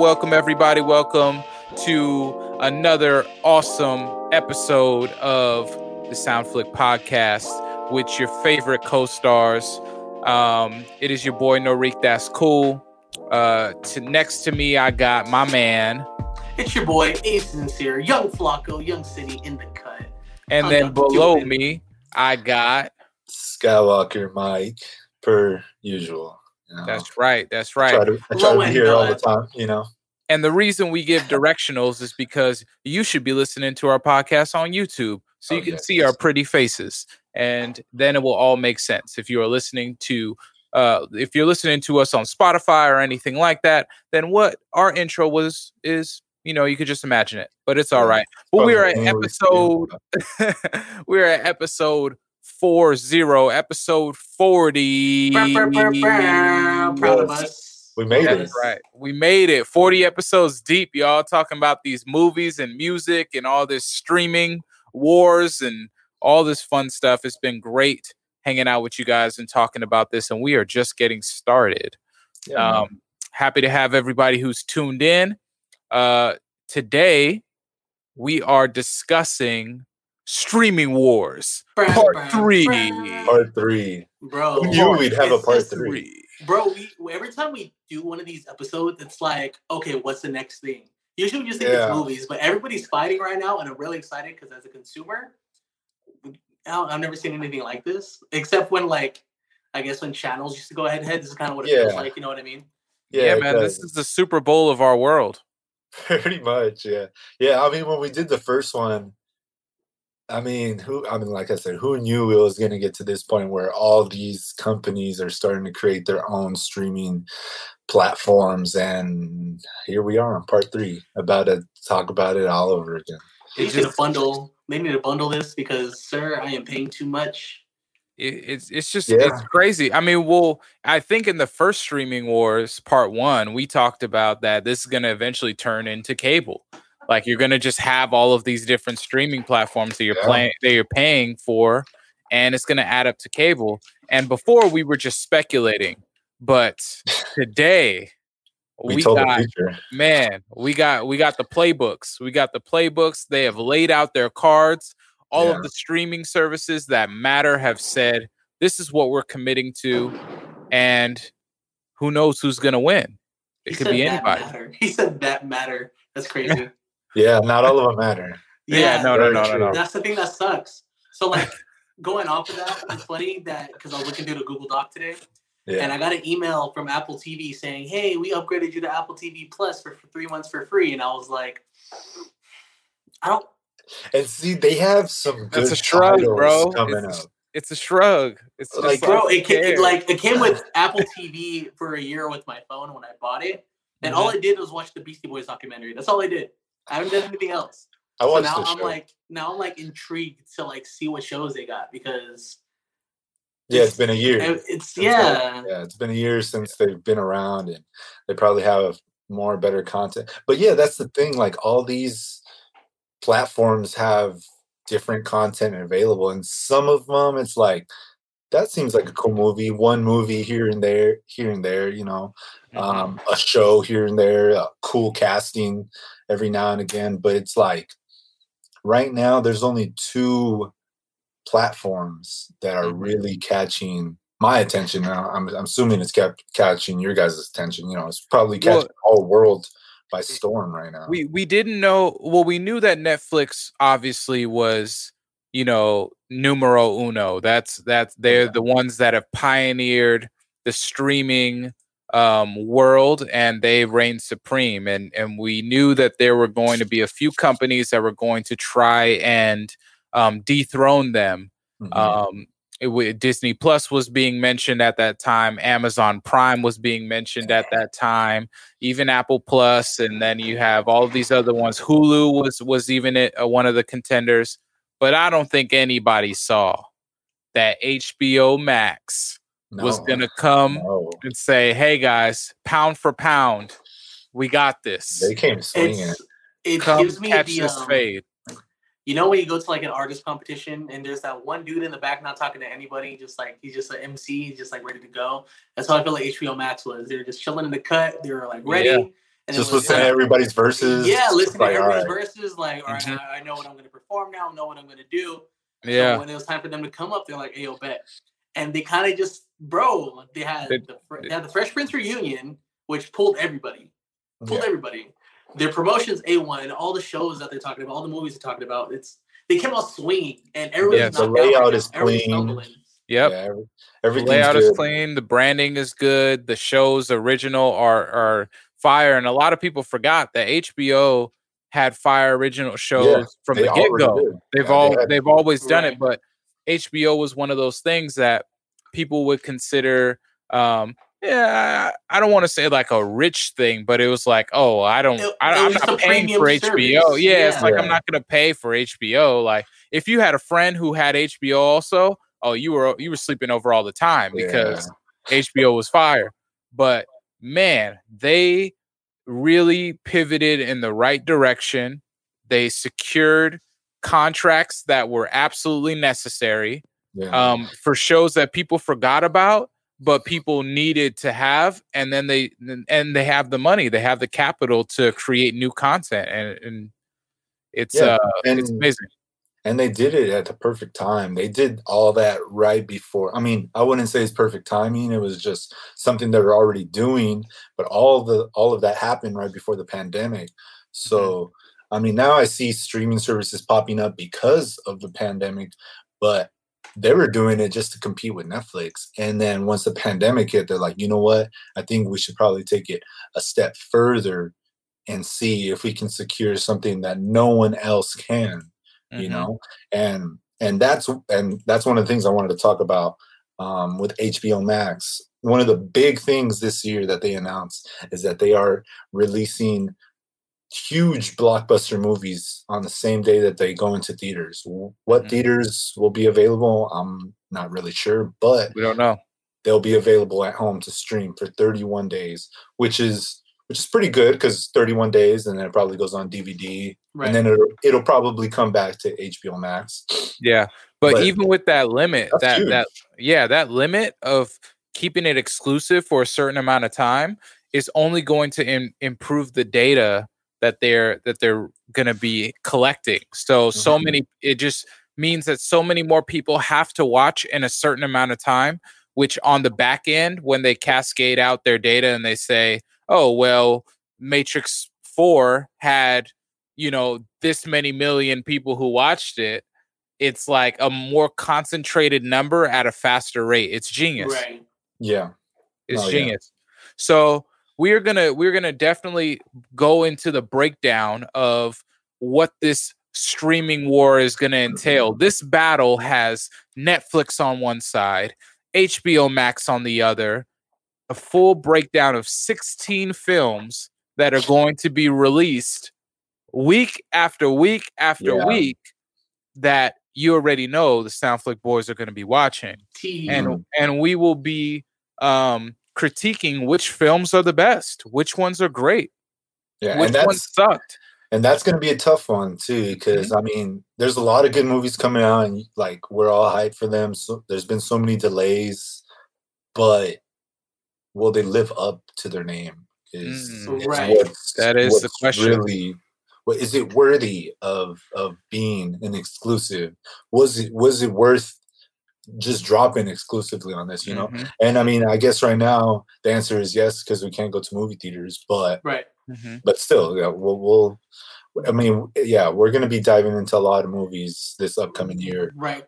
welcome everybody. Welcome to another awesome episode of the Soundflick podcast with your favorite co-stars. Um, it is your boy Norik. That's cool. Uh, to next to me, I got my man. It's your boy Ace Sincere, Young Flacco, Young City in the cut. And I'm then below me, I got. Skywalker Mike, per usual. You know, That's right. That's I right. try to, I try to Low be end here all the time. You know, And the reason we give directionals is because you should be listening to our podcast on YouTube so you Oh, can yes, see our pretty faces. And then it will all make sense. If you are listening to uh if you're listening to us on Spotify or anything like that, then what our intro was is you know, you could just imagine it, but it's all right. But we are at episode we're at episode 40, episode 40. Brr, brr, brr, brr. Proud of us. We made it. Right. We made it. 40 episodes deep, y'all, talking about these movies and music and all this streaming wars and all this fun stuff. It's been great hanging out with you guys and talking about this, and we are just getting started. Yeah. Um, happy to have everybody who's tuned in. Uh, today, we are discussing streaming wars, Brr, part brr, three. brr. part three. Bro, Who knew we'd have a part just- three? bro, we every time we do one of these episodes, it's like, okay, what's the next thing? Usually we just think Yeah. it's movies, but everybody's fighting right now, and I'm really excited because as a consumer, I don't- I've never seen anything like this, except when like, I guess when channels used to go head to head. This is kind of what it feels like. You know what I mean? Yeah, man, this is the Super Bowl of our world. pretty much. Yeah, yeah. I mean, when we did the first one, I mean, who? I mean, like I said, who knew it was going to get to this point where all these companies are starting to create their own streaming platforms, and here we are on part three, about to talk about it all over again. They It need to bundle. They need to bundle this because, sir, I am paying too much. it, it's it's just Yeah. it's crazy. I mean, well, I think in the first streaming wars part one, we talked about that this is going to eventually turn into cable. Like you're going to just have all of these different streaming platforms that you're Yeah. playing that you're paying for, and it's going to add up to cable. And before we were just speculating, but today We, we, told got the man we got we got the playbooks we got the playbooks they have laid out their cards all Yeah. of the streaming services that matter have said this is what we're committing to and who knows who's going to win it He could be anybody Matter. He said that matter. That's crazy. Yeah, not all of them matter. yeah, no no no no no That's the thing that sucks. So like going off of that, it's funny that because I was looking through the Google Doc today, and I got an email from Apple TV saying, "Hey, we upgraded you to Apple TV Plus for, for three months for free," and I was like, "I don't." and see, they have some good That's a shrug, titles bro. coming It's- up. it's a shrug it's just Like, like, Bro, it, came, it like it came with Apple TV for a year with my phone when I bought it, and all mm-hmm. I did was watch the Beastie Boys documentary. That's all I did. I haven't done anything else. I So now I'm like, now I'm like intrigued to like see what shows they got because yeah, it's been a year. it- it's yeah. they- yeah, it's been a year since they've been around, and they probably have more better content. But yeah, that's the thing. Like all these platforms have different content available, and some of them it's like that seems like a cool movie. One movie here and there, here and there. You know, Mhm. um, a show here and there, uh, cool casting every now and again. But it's like right now, there's only two platforms that are Mhm. really catching my attention. Now, I'm, I'm assuming it's kept catching your guys' attention. You know, it's probably Well- catching the whole world by storm right now. we we didn't know well we knew that netflix obviously was you know numero uno that's that's they're the ones that have pioneered the streaming um world and they reign supreme and and we knew that there were going to be a few companies that were going to try and um dethrone them Mhm. um it, Disney Plus was being mentioned at that time. Amazon Prime was being mentioned at that time. Even Apple Plus, and then you have all these other ones. Hulu was was even it, uh, one of the contenders, but I don't think anybody saw that HBO Max was going to come no. and say, "Hey guys, pound for pound, we got this. They came swinging. It's it Come gives me catch the this um, fade." you know when you go to like an artist competition and there's that one dude in the back not talking to anybody, just like he's just an MC, he's just like ready to go. That's how I feel like HBO Max was. They're just chilling in the cut. They were like ready, Yeah. And Just it was listen to everybody's verses. Yeah, listen to like, everybody's alright. verses. Like, all right, Mhm. I, I know what I'm going to perform now. I know what I'm going to do. So Yeah. when it was time for them to come up, they're like, "Hey, yo, bet," and they kind of just, bro, they had They- the, they had the Fresh Prince reunion, which pulled everybody, pulled Yeah. everybody. Their promotions a one, and all the shows that they're talking about, all the movies they're talking about. It's they came out swinging, and everyone's Yes. The knocked out right layout is clean. Yep. Yeah, every, The everything's layout is clean. The branding is good. The shows original are are fire, and a lot of people forgot that HBO had fire original shows from the get go. They've Yeah, all had- they've always done Right. it, but HBO was one of those things that people would consider. Um, yeah, I I don't want to say like a rich thing, but it was like, oh, I don't, It- I, it I'm not paying for premium HBO. service. Yeah, it's Yeah. like I'm not gonna pay for HBO. Like if you had a friend who had HBO also, oh, you were you were sleeping over all the time because HBO was fire. But man, they really pivoted in the right direction. They secured contracts that were absolutely necessary yeah. um, for shows that people forgot about, but people needed to have, and then they and they have the money, they have the capital to create new content, and, and it's Yeah, uh, and it's amazing. And they did it at the perfect time. They did all that right before. I mean, I wouldn't say it's perfect timing. It was just something they were already doing, but all the all of that happened right before the pandemic. So, mm-hmm. I mean, now I see streaming services popping up because of the pandemic, but they were doing it just to compete with Netflix. And then once the pandemic hit, they're like, you know what? I think we should probably take it a step further and see if we can secure something that no one else can you Mhm. know and and that's and that's one of the things i wanted to talk about um, with hbo max one of the big things this year that they announced is that they are releasing huge blockbuster movies on the same day that they go into theaters what Mhm. theaters will be available i'm not really sure but we don't know. they'll be available at home to stream for 31 days which is which is pretty good because 31 days and then it probably goes on dvd Right. and then it'll, it'll probably come back to HBO Max. Yeah, but, But even with that limit, that huge. that yeah, that limit of keeping it exclusive for a certain amount of time is only going to im- improve the data that they're that they're going to be collecting. So so Mhm. many it just means that so many more people have to watch in a certain amount of time which on the back end when they cascade out their data and they say, "Oh, well, Matrix 4 had you know this many million people who watched it it's like a more concentrated number at a faster rate it's genius Right. Yeah. it's Oh, yeah. genius so we're gonna we're gonna definitely go into the breakdown of what this streaming war is gonna entail mm-hmm. this battle has netflix on one side hbo max on the other a full breakdown of 16 films that are going to be released week after week after Yeah. week that you already know the Soundflick boys are going to be watching T. and and we will be um critiquing which films are the best which ones are great Yeah. which and ones that's sucked and that's gonna be a tough one too, because I mean, there's a lot of good movies coming out, and like we're all hyped for them. So there's been so many delays, but will they live up to their name? Is, Mm. is Right. what's- That is the question. Really, what is it worthy of of being an exclusive? Was it was it worth just dropping exclusively on this? You know, Mhm, And I mean, I guess right now the answer is yes because we can't go to movie theaters, but Right. mhm. but still, yeah, we'll, we'll I mean, yeah, we're gonna be diving into a lot of movies this upcoming year. Right.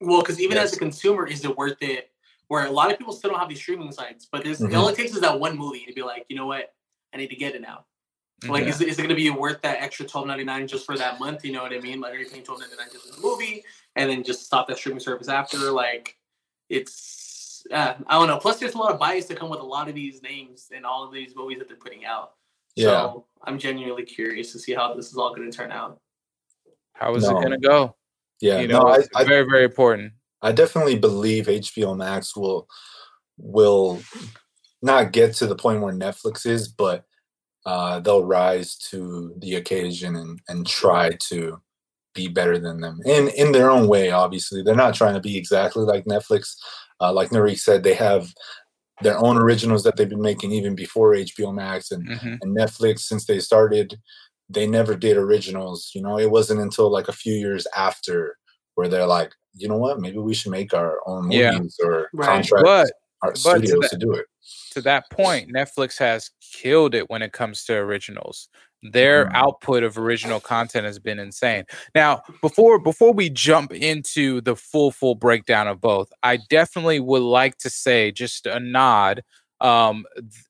Well, because even as a consumer, is it worth it? Where a lot of people still don't have these streaming sites, but there's, it Mhm. only takes is that one movie to be like, you know what, I need to get it now. Like, Yeah. is, it- is it going to be worth that extra twelve ninety nine just for that month? You know what I mean? Like, are you paying twelve ninety nine just for the movie and then just stop that streaming service after? Like, it's uh, I don't know. Plus, there's a lot of bias to come with a lot of these names and all of these movies that they're putting out. Yeah. So I'm genuinely curious to see how this is all going to turn out. how is No. it going to go Yeah, you know no, I, it's I, very very important I definitely believe HBO Max will will not get to the point where Netflix is, but uh, they'll rise to the occasion and and try to be better than them in in their own way. Obviously, they're not trying to be exactly like Netflix. Uh, like Narik said, they have their own originals that they've been making even before HBO Max and, Mhm. and Netflix since they started. They never did originals. You know, it wasn't until like a few years after where they're like, you know what, maybe we should make our own Yeah. movies or Right. contract But our to studios that- to do it. to that point, Netflix has killed it when it comes to originals. Their Mhm. output of original content has been insane. Now, before before we jump into the full full breakdown of both, I definitely would like to say just a nod um,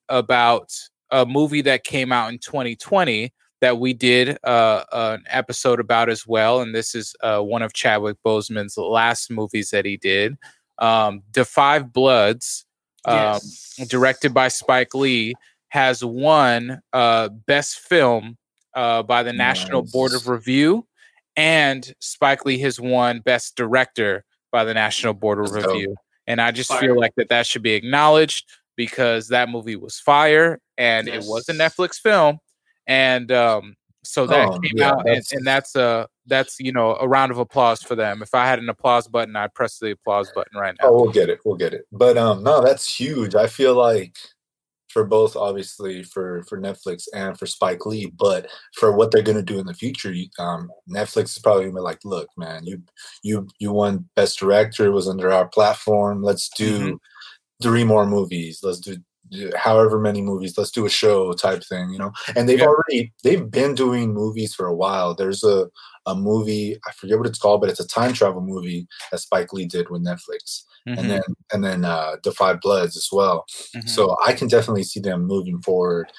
about a movie that came out in 2020 that we did uh, an episode about as well, and this is uh, one of Chadwick Boseman's last movies that he did, um, "The Five Bloods." Um, Yes. directed by Spike Lee, has won uh, Best Film uh, by the National Board of Review, and Spike Lee has won Best Director by the National Board of That's dope. Review. And I just Fire. feel like that that should be acknowledged because that movie was fire and it was a Netflix film, and um, so that Oh, came yeah, out, and, that's- and that's a that's you know a round of applause for them. If I had an applause button, I'd press the applause button right now. Oh, we'll get it. We'll get it. But um, no, that's huge. I feel like for both, obviously for for Netflix and for Spike Lee, but for what they're gonna do in the future, you- um, Netflix is probably gonna be like, look, man, you you you won Best Director, it was under our platform. Let's do three more movies. Let's do however many movies. Let's do a show type thing, you know. And they've Yeah. already they've been doing movies for a while. There's a a movie I forget what it's called, but it's a time travel movie that Spike Lee did with Netflix Mhm, and then and then uh the five bloods as well mhm. so i can definitely see them moving forward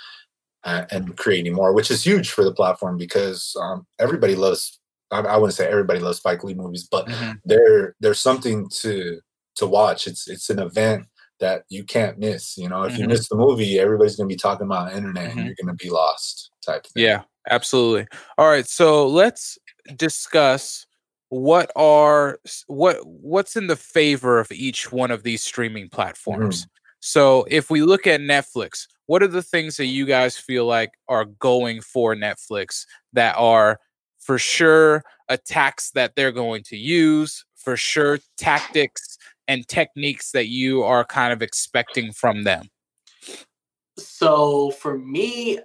uh, and creating more which is huge for the platform because um everybody loves I, I wouldn't say everybody loves spike lee movies but Mhm. there there's something to to watch it's it's an event that you can't miss you know if you Mhm. miss the movie everybody's gonna be talking about internet Mhm. and you're gonna be lost type thing Yeah, absolutely. All right, so let's discuss what are what what's in the favor of each one of these streaming platforms. So if we look at Netflix, what are the things that you guys feel like are going for Netflix that are for sure attacks that they're going to use, for sure tactics and techniques that you are kind of expecting from them? So for me,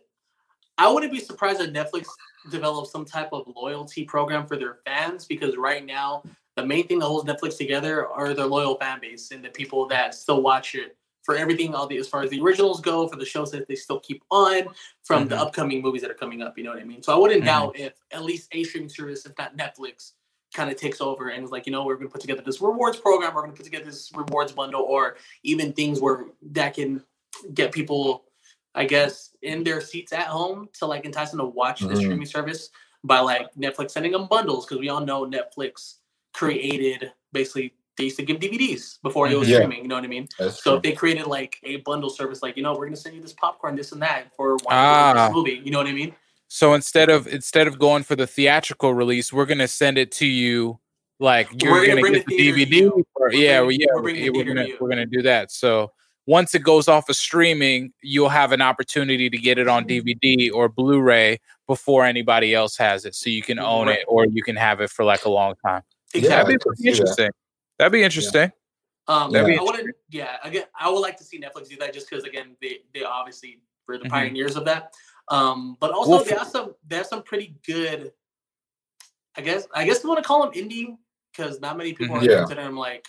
I wouldn't be surprised if Netflix develops some type of loyalty program for their fans because right now the main thing that holds Netflix together are their loyal fan base and the people that still watch it for everything all the as far as the originals go for the shows that they still keep on from the Mhm. upcoming movies that are coming up you know what i mean so i wouldn't Mhm. doubt if at least a streaming service if not netflix kind of takes over and is like you know we're going to put together this rewards program we're going to put together this rewards bundle or even things where that can get people I guess, in their seats at home to like entice them to watch the Mhm. streaming service by like Netflix sending them bundles because we all know Netflix created basically they used to give DVDs before it was Yeah. streaming. You know what I mean? That's So true. if they created like a bundle service, like you know, we're gonna send you this popcorn, this and that for watching Ah. this movie. You know what I mean? So instead of instead of going for the theatrical release, we're gonna send it to you like you're We're gonna gonna, get the the DVD. you. Or, We're yeah, bringing- well, yeah, we're bringing yeah, we're theater gonna you. we're gonna do that. So once it goes off of streaming, you'll have an opportunity to get it on DVD or Blu-ray before anybody else has it, so you can own Right. it or you can have it for like a long time. Yeah, That'd be could pretty that. interesting. That'd be interesting. Um, That'd be I wouldn't. Yeah, again, I would like to see Netflix do that just because again, they they obviously were the Mhm. pioneers of that. Um, but also Well, they for- have some they have some pretty good. I guess I guess you want to call them indie because not many people Mhm. are Yeah. considering them like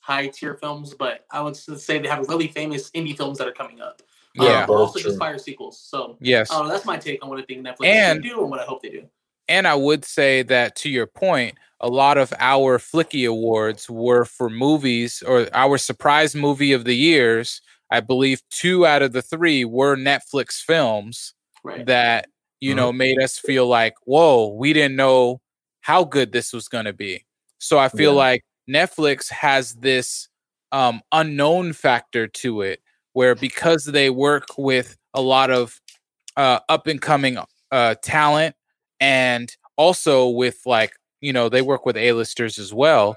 high tier films, but I would say they have really famous indie films that are coming up. Um, Yeah. but also That's just fire sequels. So Yes. uh, that's my take on what I think Netflix And- should do and what I hope they do. And I would say that to your point, a lot of our Flicky awards were for movies or our surprise movie of the years. I believe two out of the three were Netflix films Right. that, you Mhm. know, made us feel like, whoa, we didn't know how good this was going to be. So I feel Yeah. like Netflix has this um, unknown factor to it where because they work with a lot of uh, up and coming uh, talent and also with like you know they work with a-listers as well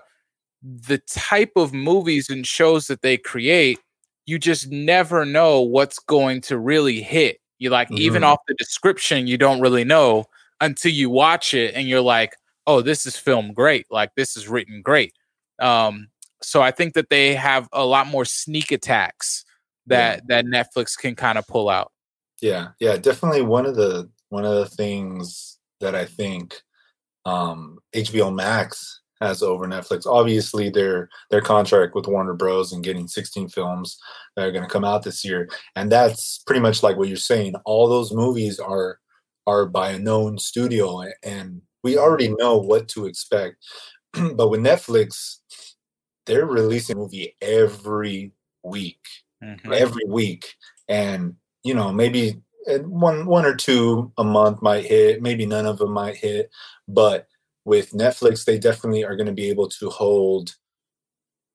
the type of movies and shows that they create you just never know what's going to really hit you like even Mhm. off the description you don't really know until you watch it and you're like oh this is filmed great like this is written great um so i think that they have a lot more sneak attacks that yeah. that Netflix can kind of pull out. Yeah, yeah, definitely one of the one of the things that I think um, HBO Max has over Netflix. Obviously, their their contract with Warner Bros. and getting 16 films that are going to come out this year, and that's pretty much like what you're saying. All those movies are are by a known studio, and we already know what to expect. but with Netflix, they're releasing a movie every week, mm-hmm. every week, and you know maybe one one or two a month might hit, maybe none of them might hit, but with Netflix, they definitely are going to be able to hold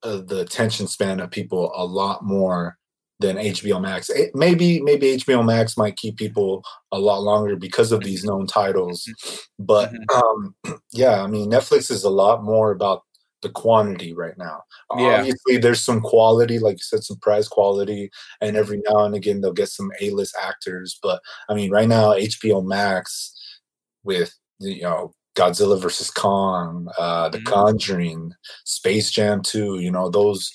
uh, the attention span of people a lot more than HBO Max. It, maybe maybe HBO Max might keep people a lot longer because of these known titles, but mm-hmm. um, yeah, I mean Netflix is a lot more about the quantity right now. Yeah. Obviously, there's some quality, like you said, some prize quality, and every now and again they'll get some A-list actors. But I mean, right now HBO Max with you know Godzilla versus Kong, uh, The mm-hmm. Conjuring, Space Jam 2, you know, those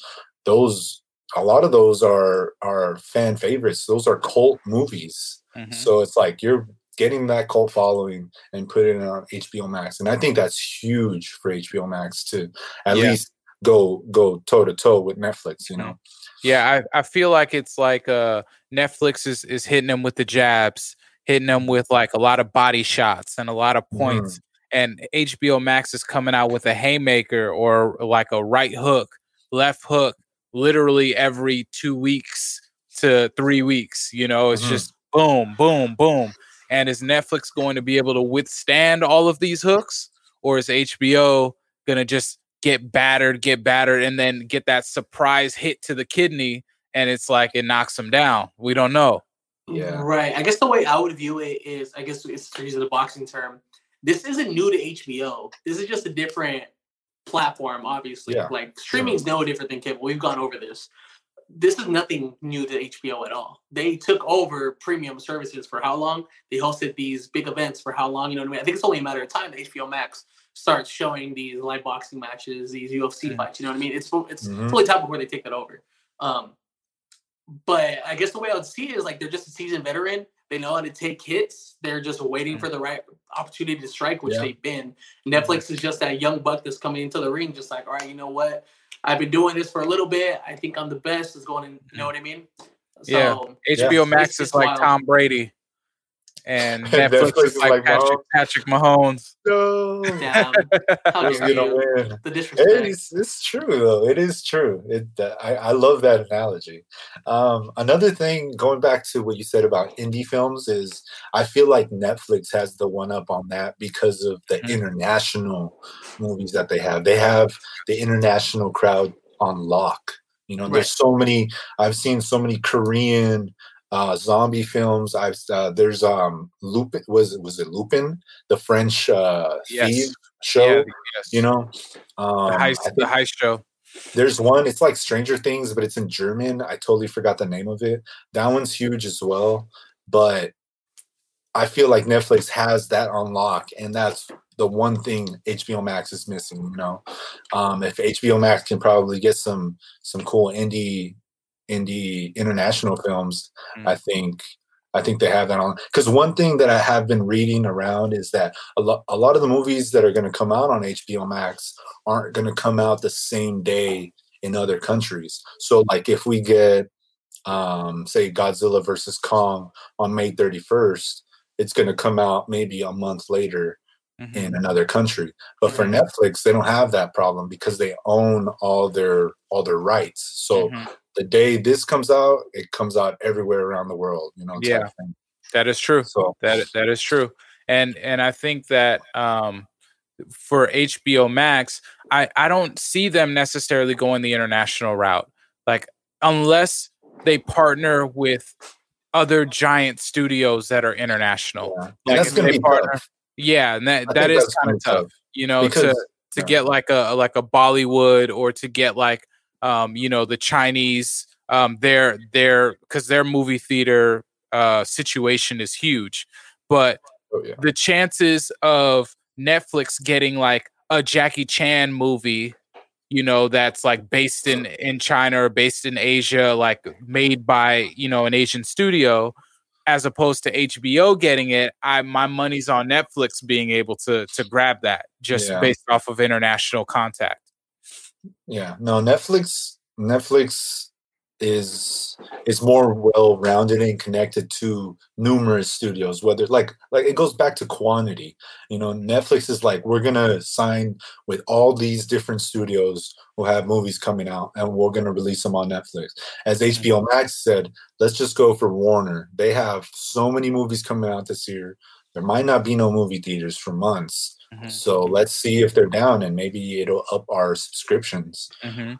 those a lot of those are are fan favorites. Those are cult movies. Mm-hmm. So it's like you're getting that cult following and putting it on HBO Max. And I think that's huge for HBO Max to at yeah. least go go toe to toe with Netflix, you know. Mm-hmm. Yeah, I, I feel like it's like uh Netflix is is hitting them with the jabs, hitting them with like a lot of body shots and a lot of points. Mm and HBO Max is coming out with a haymaker or like a right hook, left hook, literally every two weeks to three weeks. You know, it's mm-hmm. just boom, boom, boom. And is Netflix going to be able to withstand all of these hooks, or is HBO going to just get battered, get battered, and then get that surprise hit to the kidney? And it's like it knocks them down. We don't know. Yeah. Right. I guess the way I would view it is, I guess it's to use the boxing term, this isn't new to HBO. This is just a different platform, obviously. Yeah. Like streaming is no different than cable. We've gone over this. This is nothing new to HBO at all. They took over premium services for how long? They hosted these big events for how long? You know what I mean? I think it's only a matter of time that HBO Max starts showing these live boxing matches, these UFC mm-hmm. fights. You know what I mean? It's it's mm-hmm. fully time before they take that over. Um, but I guess the way I would see it is like they're just a seasoned veteran they know how to take hits. They're just waiting for mm. the right opportunity to strike, which yeah. they've been. Mm-hmm. Netflix is just that young buck that's coming into the ring, just like, all right, you know what? I've been doing this for a little bit. I think I'm the best. Is going in, you know mm. what I mean? So, yeah. HBO yeah. Max is like wild. Tom Brady and Netflix, Netflix is like, like Patrick, Patrick Mahomes. No, Damn. The disrespect. It is, it's true though. It is true. It. Uh, I, I love that analogy. Um, another thing, going back to what you said about indie films, is I feel like Netflix has the one up on that because of the mm-hmm. international movies that they have. They have the international crowd on lock. You know, right. there's so many. I've seen so many Korean uh, zombie films. I've uh, there's um Lupin was was it Lupin the French uh, yes. thief show? Yeah, yes. You know, um, the heist the heist show. There's one. It's like Stranger Things, but it's in German. I totally forgot the name of it. That one's huge as well. But I feel like Netflix has that on lock, and that's the one thing HBO Max is missing. You know, um, if HBO Max can probably get some some cool indie indie international films, mm. I think I think they have that on. Because one thing that I have been reading around is that a, lo- a lot of the movies that are going to come out on HBO Max aren't going to come out the same day in other countries. So, like, if we get, um, say, Godzilla versus Kong on May 31st, it's going to come out maybe a month later mm-hmm. in another country. But for Netflix, they don't have that problem because they own all their all their rights. So mm-hmm the day this comes out, it comes out everywhere around the world. You know. Yeah, that is true. So that that is true, and and I think that um, for HBO Max, I I don't see them necessarily going the international route, like unless they partner with other giant studios that are international. Yeah. Like that's gonna be partner, tough. Yeah, and that, that is kind of tough, tough, you know, because, to to yeah. get like a like a Bollywood or to get like um, you know, the Chinese, um, their their because their movie theater uh, situation is huge, but oh, yeah. the chances of Netflix getting like a Jackie Chan movie you know that's like based in in China or based in Asia like made by you know an Asian studio as opposed to HBO getting it I my money's on Netflix being able to to grab that just Yeah. based off of international contact Yeah, no, Netflix Netflix is is more well rounded and connected to numerous studios. Whether like like it goes back to quantity. You know, Netflix is like we're gonna sign with all these different studios who have movies coming out, and we're gonna release them on Netflix. As mm-hmm. HBO Max said, let's just go for Warner. They have so many movies coming out this year. There might not be no movie theaters for months. Mhm. So let's see if they're down and maybe it'll up our subscriptions. hmm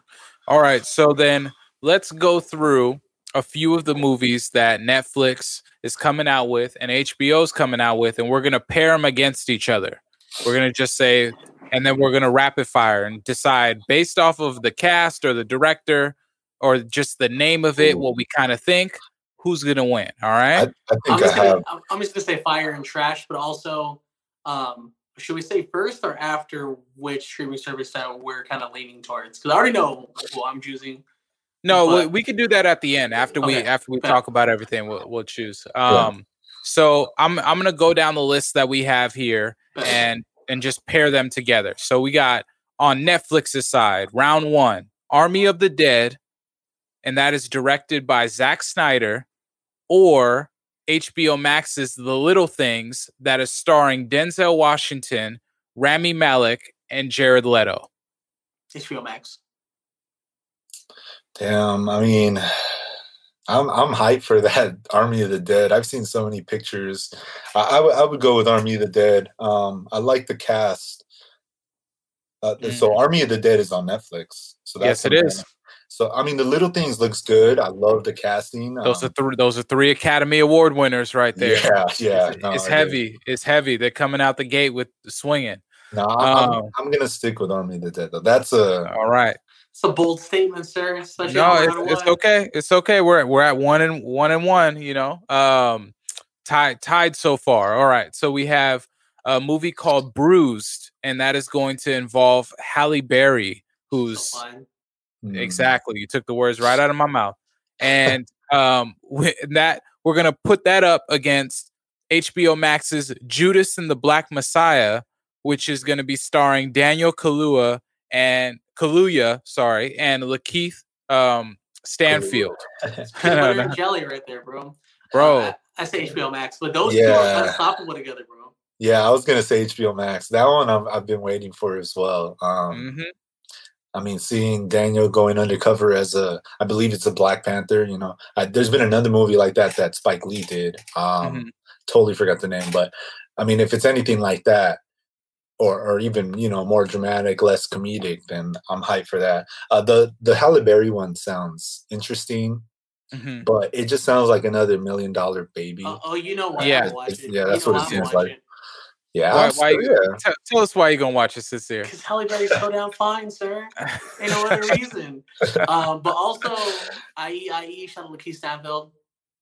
All right, so then let's go through a few of the movies that Netflix is coming out with and HBO's coming out with, and we're gonna pair them against each other. We're gonna just say, and then we're gonna rapid fire and decide based off of the cast or the director or just the name of it, what we kind of think, who's gonna win. All right. I, right. I I'm think I just, gonna, have. I'm- I'm just gonna say fire and trash, but also, um, should we say first or after which streaming service that we're kind of leaning towards? Because I already know who I'm choosing. No, we, But- we could do that at the end after we after we fair. talk about everything. We'll we'll choose. Um, so I'm I'm gonna go down the list that we have here and and just pair them together. So we got on Netflix's side, round one, Army of the Dead, and that is directed by Zack Snyder, or HBO Max's The Little Things, that is starring Denzel Washington, Rami Malek, and Jared Leto. HBO Max. Damn, I mean, I'm I'm hyped for that Army of the Dead. I've seen so many pictures. I, I would I would go with Army of the Dead. Um, I like the cast. Uh, So Army of the Dead is on Netflix. So yes, it is. something is. I- So I mean, the little things looks good. I love the casting. Those are um, three. Those are three Academy Award winners right there. Yeah, yeah. it's, no, it's it is. heavy. It's heavy. They're coming out the gate with swinging. No, I'm, Um, I'm gonna stick with Army of the Dead though. That's a All right. It's a bold statement, sir. Especially No, it's, it's okay. It's okay. We're we're at one and one and one. You know, um, tied tied so far. All right. So we have a movie called Bruised, and that is going to involve Halle Berry, who's So fun. Mm, Exactly. You took the words right out of my mouth. And um wi- that we're gonna put that up against HBO Max's Judas and the Black Messiah, which is gonna be starring Daniel Kaluuya and Kaluuya, sorry, and Lakeith um Stanfield. It's peanut No, butter jelly right there, bro. Bro, I, I say HBO Max, but those two are unstoppable together, bro. Yeah, I was gonna say HBO Max. That one I'm, I've been waiting for as well. Um, mhm, I mean, seeing Daniel going undercover as a, I believe it's a Black Panther. You know, I, there's been another movie like that that Spike Lee did. Um, mhm. Totally forgot the name, but I mean, if it's anything like that, or or even you know more dramatic, less comedic, then I'm hyped for that. Uh, the the Halle Berry one sounds interesting, mhm. but it just sounds like another million dollar baby. Uh, oh, you know what? Yeah. I'm watch it. yeah, You that's know what it I'm seems like. it. Yeah, Why, why you, yeah. tell, tell us why you're gonna watch it, sincere. Because Halle Berry's so damn fine, sir. Ain't no other reason. Um, but also, IE, IE, shout out to Lakeith Stanfield.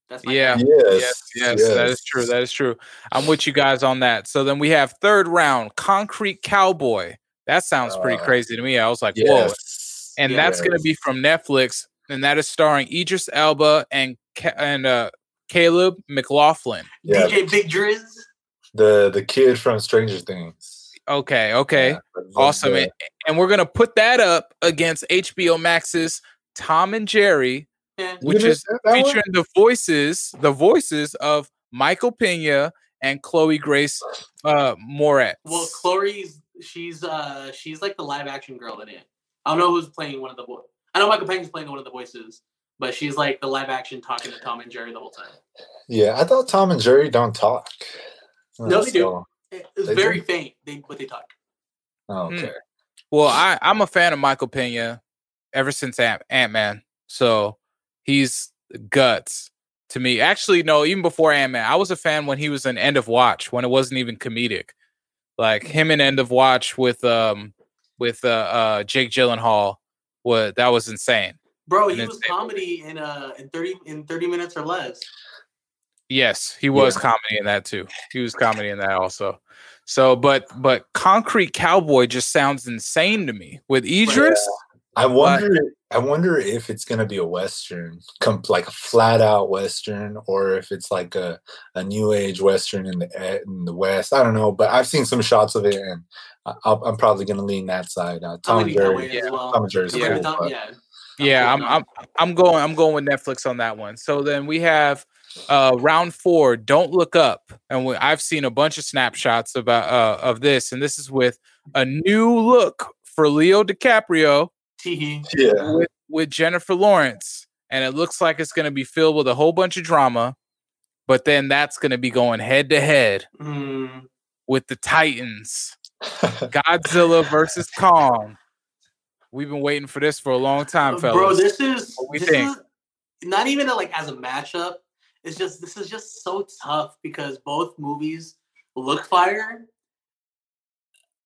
That's my Yeah. guy. Yes, yes, yes, that is true. That is true. I'm with you guys on that. So then we have third round, Concrete Cowboy. That sounds pretty Uh, crazy to me. I was like, whoa. yes. And that's going to be from Netflix, and that is starring Idris Elba and and uh, Caleb McLaughlin. yeah, DJ Big Driz. The the kid from Stranger Things. Okay, okay, Yeah, awesome. the- And, and we're going to put that up against HBO Max's Tom and Jerry, Yeah. Which didn't is say that one? featuring the voices, the voices of Michael Pena and Chloe Grace uh, Moretz. Well, Chloe's she's uh she's like the live action girl in it. I don't know who's playing one of the voices. I know Michael Pena's playing one of the voices, but she's like the live action talking to Tom and Jerry the whole time. Yeah, I thought Tom and Jerry don't talk. No, they do. So- It- It's They very do? faint, they but they talk. Oh, okay. Well, I, I'm a fan of Michael Pena ever since Ant Man. So he's guts to me. Actually, no, even before Ant Man, I was a fan when he was in End of Watch when it wasn't even comedic. Like him in End of Watch with um with uh, uh Jake Gyllenhaal was that was insane. Bro, And he it's was comedy in uh in thirty in thirty minutes or less. Yes, he was Yeah. comedy in that too. He was comedy in that also. So, but but Concrete Cowboy just sounds insane to me with Idris. I wonder. I wonder if it's gonna be a western, come like a flat out western, or if it's like a, a new age western in the in the west. I don't know, but I've seen some shots of it, and i am probably gonna lean that side. Uh, Tom, and Jerry, yeah. well. Tom and Jerry's yeah. cool. But, yeah. Yeah, I'm I'm I'm going I'm going with Netflix on that one. So then we have uh round 4, Don't Look Up. And we, I've seen a bunch of snapshots about uh of this and this is with a new look for Leo DiCaprio yeah. with, with Jennifer Lawrence and it looks like it's going to be filled with a whole bunch of drama, but then that's going to be going head to head mm. with the Titans. Godzilla versus Kong. We've been waiting for this for a long time, fellas. Bro, this is What we this think? is not even like as a matchup. It's just this is just so tough because both movies look fire.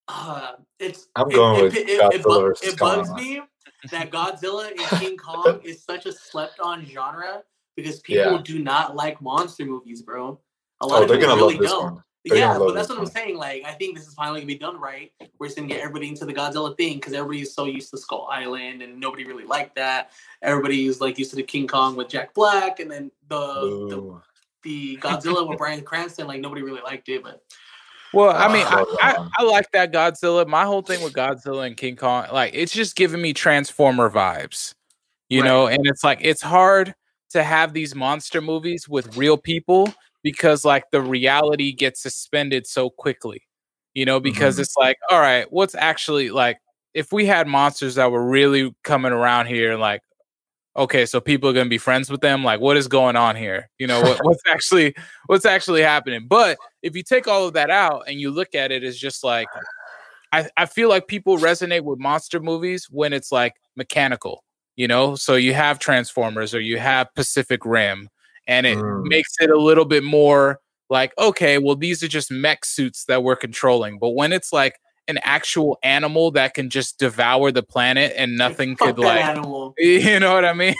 Uh, it's I'm it- going it, with it, it, it, bu- it bugs me that Godzilla and King Kong is such a slept on genre because people Yeah. do not like monster movies, bro. A lot Oh, of they're people gonna really love this don't. one. They're yeah, but that's this what I'm saying. Like, I think this is finally gonna be done right. We're just gonna get everybody into the Godzilla thing because everybody's so used to Skull Island and nobody really liked that. Everybody's like used to the King Kong with Jack Black, and then the the, the Godzilla with Bryan Cranston. Like nobody really liked it, but Well, I mean, I, Oh, I. I like that Godzilla. My whole thing with Godzilla and King Kong, like, it's just giving me Transformer vibes, you Right. know. And it's like it's hard to have these monster movies with real people because, like, the reality gets suspended so quickly, you know. Because Mhm. it's like, all right, what's actually like if we had monsters that were really coming around here, like, okay, so people are gonna be friends with them. Like, what is going on here? You know, what, what's actually what's actually happening? But if you take all of that out and you look at it as just like I, I feel like people resonate with monster movies when it's like mechanical, you know? So you have Transformers or you have Pacific Rim, and it Mm. makes it a little bit more like, okay, well, these are just mech suits that we're controlling. But when it's like an actual animal that can just devour the planet and nothing fuck could like animal. you know what I mean?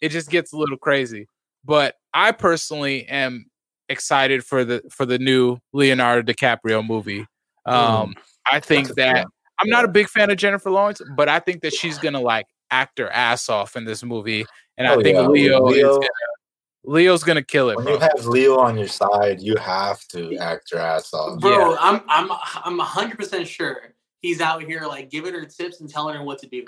It just gets a little crazy. But I personally am excited for the for the new Leonardo DiCaprio movie. Um, I think That's that. I'm not a big fan of Jennifer Lawrence, but I think that she's gonna like act her ass off in this movie, and I Oh, think yeah. Leo, is gonna, Leo's gonna kill it, When bro. you have Leo on your side, you have to act your ass off. Bro, I'm I'm I'm hundred percent sure he's out here like giving her tips and telling her what to do,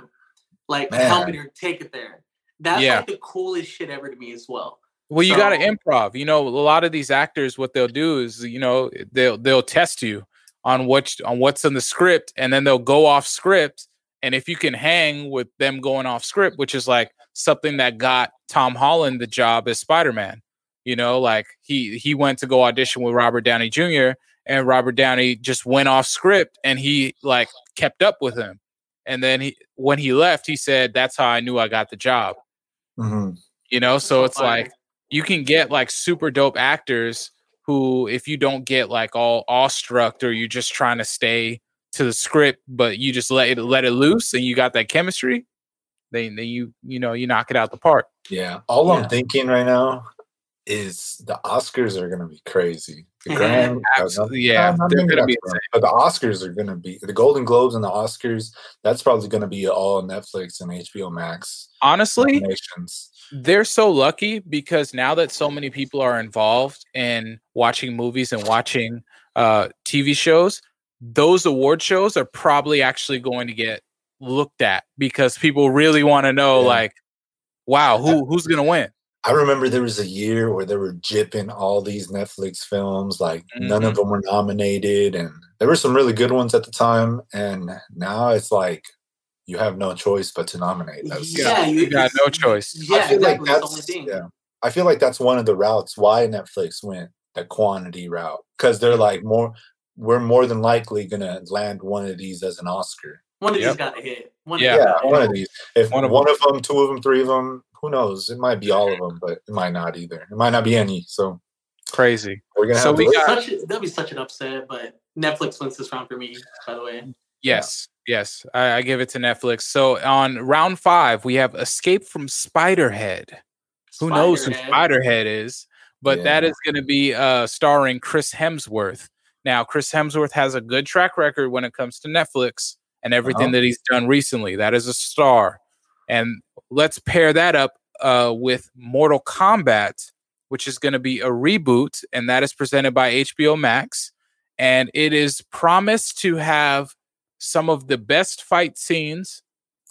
like Man. helping her take it there. That's Yeah. like the coolest shit ever to me as well. Well, you got to improv. You know, a lot of these actors, what they'll do is, you know, they'll they'll test you on what on what's in the script, and then they'll go off script. And if you can hang with them going off script, which is like something that got Tom Holland the job as Spider Man, you know, like he he went to go audition with Robert Downey Jr. and Robert Downey just went off script, and he like kept up with him. And then he when he left, he said, "That's how I knew I got the job." Mhm. You know, so So it's like you can get like super dope actors who if you don't get like all awestruck or you're just trying to stay to the script but you just let it let it loose and you got that chemistry then, then you you know you knock it out the park Yeah. All Yeah. I'm thinking right now is the Oscars are gonna be crazy. The. Grand, Absolutely, yeah, not they're gonna be that's but the Oscars are gonna be the Golden Globes and the Oscars. That's probably gonna be all Netflix and HBO Max honestly they're so lucky because now that so many people are involved in watching movies and watching uh TV shows those award shows are probably actually going to get looked at because people really want to know Yeah. like wow who who's going to win I remember there was a year where they were jipping all these Netflix films, like none Mm-hmm. of them were nominated, and there were some really good ones at the time. And now it's like you have no choice but to nominate. That's, Yeah, you got no choice. Yeah, I feel like. That's the that's only thing. yeah. I feel like that's one of the routes why Netflix went the quantity route because they're like more. We're more than likely gonna land one of these as an Oscar. One of Yep. these got to hit. One Yeah. of these Yeah, one of these. If One of, one of of, them, two of them, three of them, who knows? It might be all of them, but it might not either. It might not be any. So crazy we're gonna So have we got- wait. Such that'd be such an upset, but Netflix wins this round for me. By the way, yes yes I, I give it to netflix so on round five we have escape from spiderhead who knows who Spiderhead. spiderhead is but that Yeah. is going to be uh starring chris hemsworth Now, Chris Hemsworth has a good track record when it comes to Netflix and everything Uh-huh. that he's done recently. That is a star. And let's pair that up uh, with Mortal Kombat, which is going to be a reboot, and that is presented by HBO Max. And it is promised to have some of the best fight scenes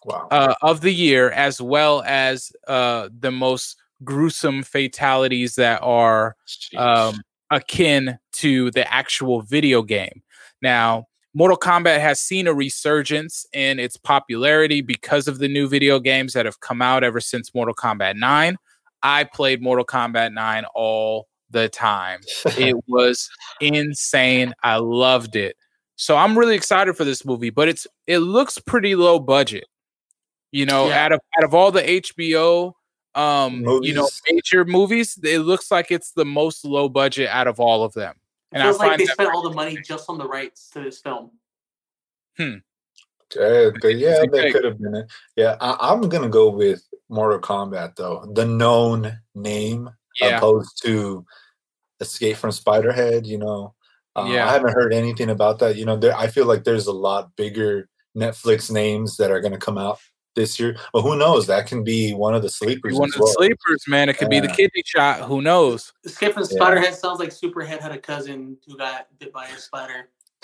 Wow. uh, of the year, as well as uh, the most gruesome fatalities that are um, akin to the actual video game. Now, Mortal Kombat has seen a resurgence in its popularity because of the new video games that have come out ever since Mortal Kombat 9. I played Mortal Kombat 9 all the time. It was insane. I loved it. So I'm really excited for this movie, but it's it looks pretty low budget. You know, Yeah. out of out of all the HBO um you know Movies. major movies, it looks like it's the most low budget out of all of them. It And I feels like they spent all the money just on the rights to this film. Yeah, they, yeah, Same that could have been it. Yeah, I, I'm gonna go with Mortal Kombat though, the known name yeah. opposed to Escape from Spiderhead. You know, uh, Yeah. I haven't heard anything about that. You know, there, I feel like there's a lot bigger Netflix names that are gonna come out this year, but who knows? That can be one of the sleepers. One as of the well. sleepers, man. It could be the kidney shot. Who knows? Escape from Yeah. Spiderhead sounds like Superhead had a cousin who got bit by a spider.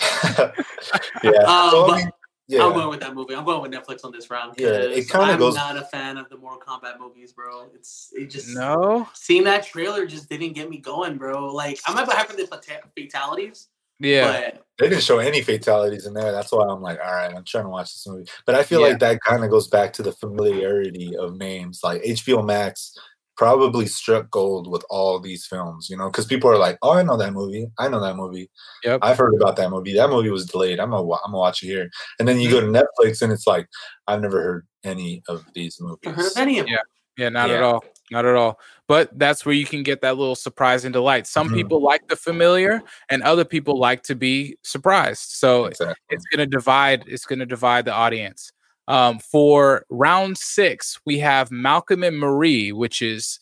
yeah, Uh, so, I mean, yeah. I'm going with that movie. I'm going with Netflix on this round. Yeah, it 'cause kinda goes. I'm not a fan of the Mortal Kombat movies, bro. It's it just No. seeing that trailer just didn't get me going, bro. Like I might be having the fatalities, Yeah. but they didn't show any fatalities in there. That's why I'm like, all right, I'm trying to watch this movie. But I feel Yeah. like that kind of goes back to the familiarity of names. Like HBO Max probably struck gold with all these films, you know, because people are like, oh, I know that movie. I know that movie. Yep. I've heard about that movie. That movie was delayed. I'm gonna, I'm gonna watch it here. And then you go to Mm-hmm. Netflix and it's like, I've never heard any of these I movies. heard of any of them. Yeah. Yeah, not at all. Not at all. But that's where you can get that little surprise and delight. Some Mhm. people like the familiar and other people like to be surprised. So Exactly. it's going to divide it's going to divide the audience um, for round six we have malcolm and marie which is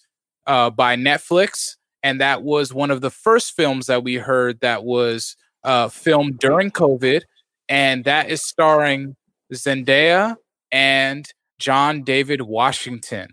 uh, by netflix and that was one of the first films that we heard that was uh, filmed during covid and that is starring zendaya and john david washington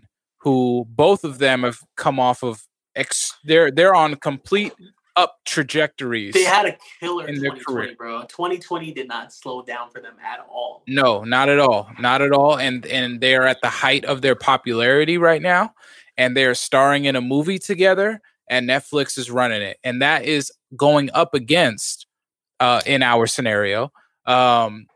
who both of them have come off of ex- they're they're on complete up trajectories They had a killer In their 2020, career. bro. 2020 did not slow down for them at all. No, not at all. Not at all. And and they are at the height of their popularity right now. And they're starring in a movie together, and Netflix is running it. And that is going up against uh in our scenario. Um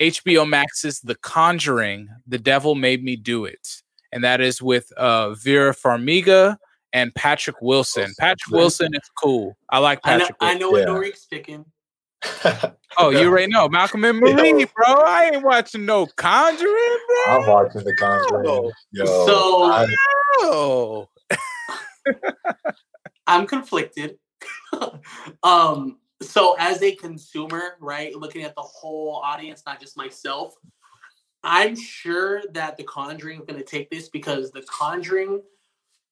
HBO Max's The Conjuring, The Devil Made Me Do It. And that is with uh Vera Farmiga and Patrick Wilson. Patrick Wilson is cool. I like I know, Patrick. I know what Yeah. Norik's picking. Oh, you already know Malcolm and Yo. Marie, bro. I ain't watching no Conjuring, bro. I'm watching The Conjuring. Yo, So- I- I'm conflicted. um, so as a consumer, right, looking at the whole audience, not just myself, I'm sure that the Conjuring is going to take this because the Conjuring,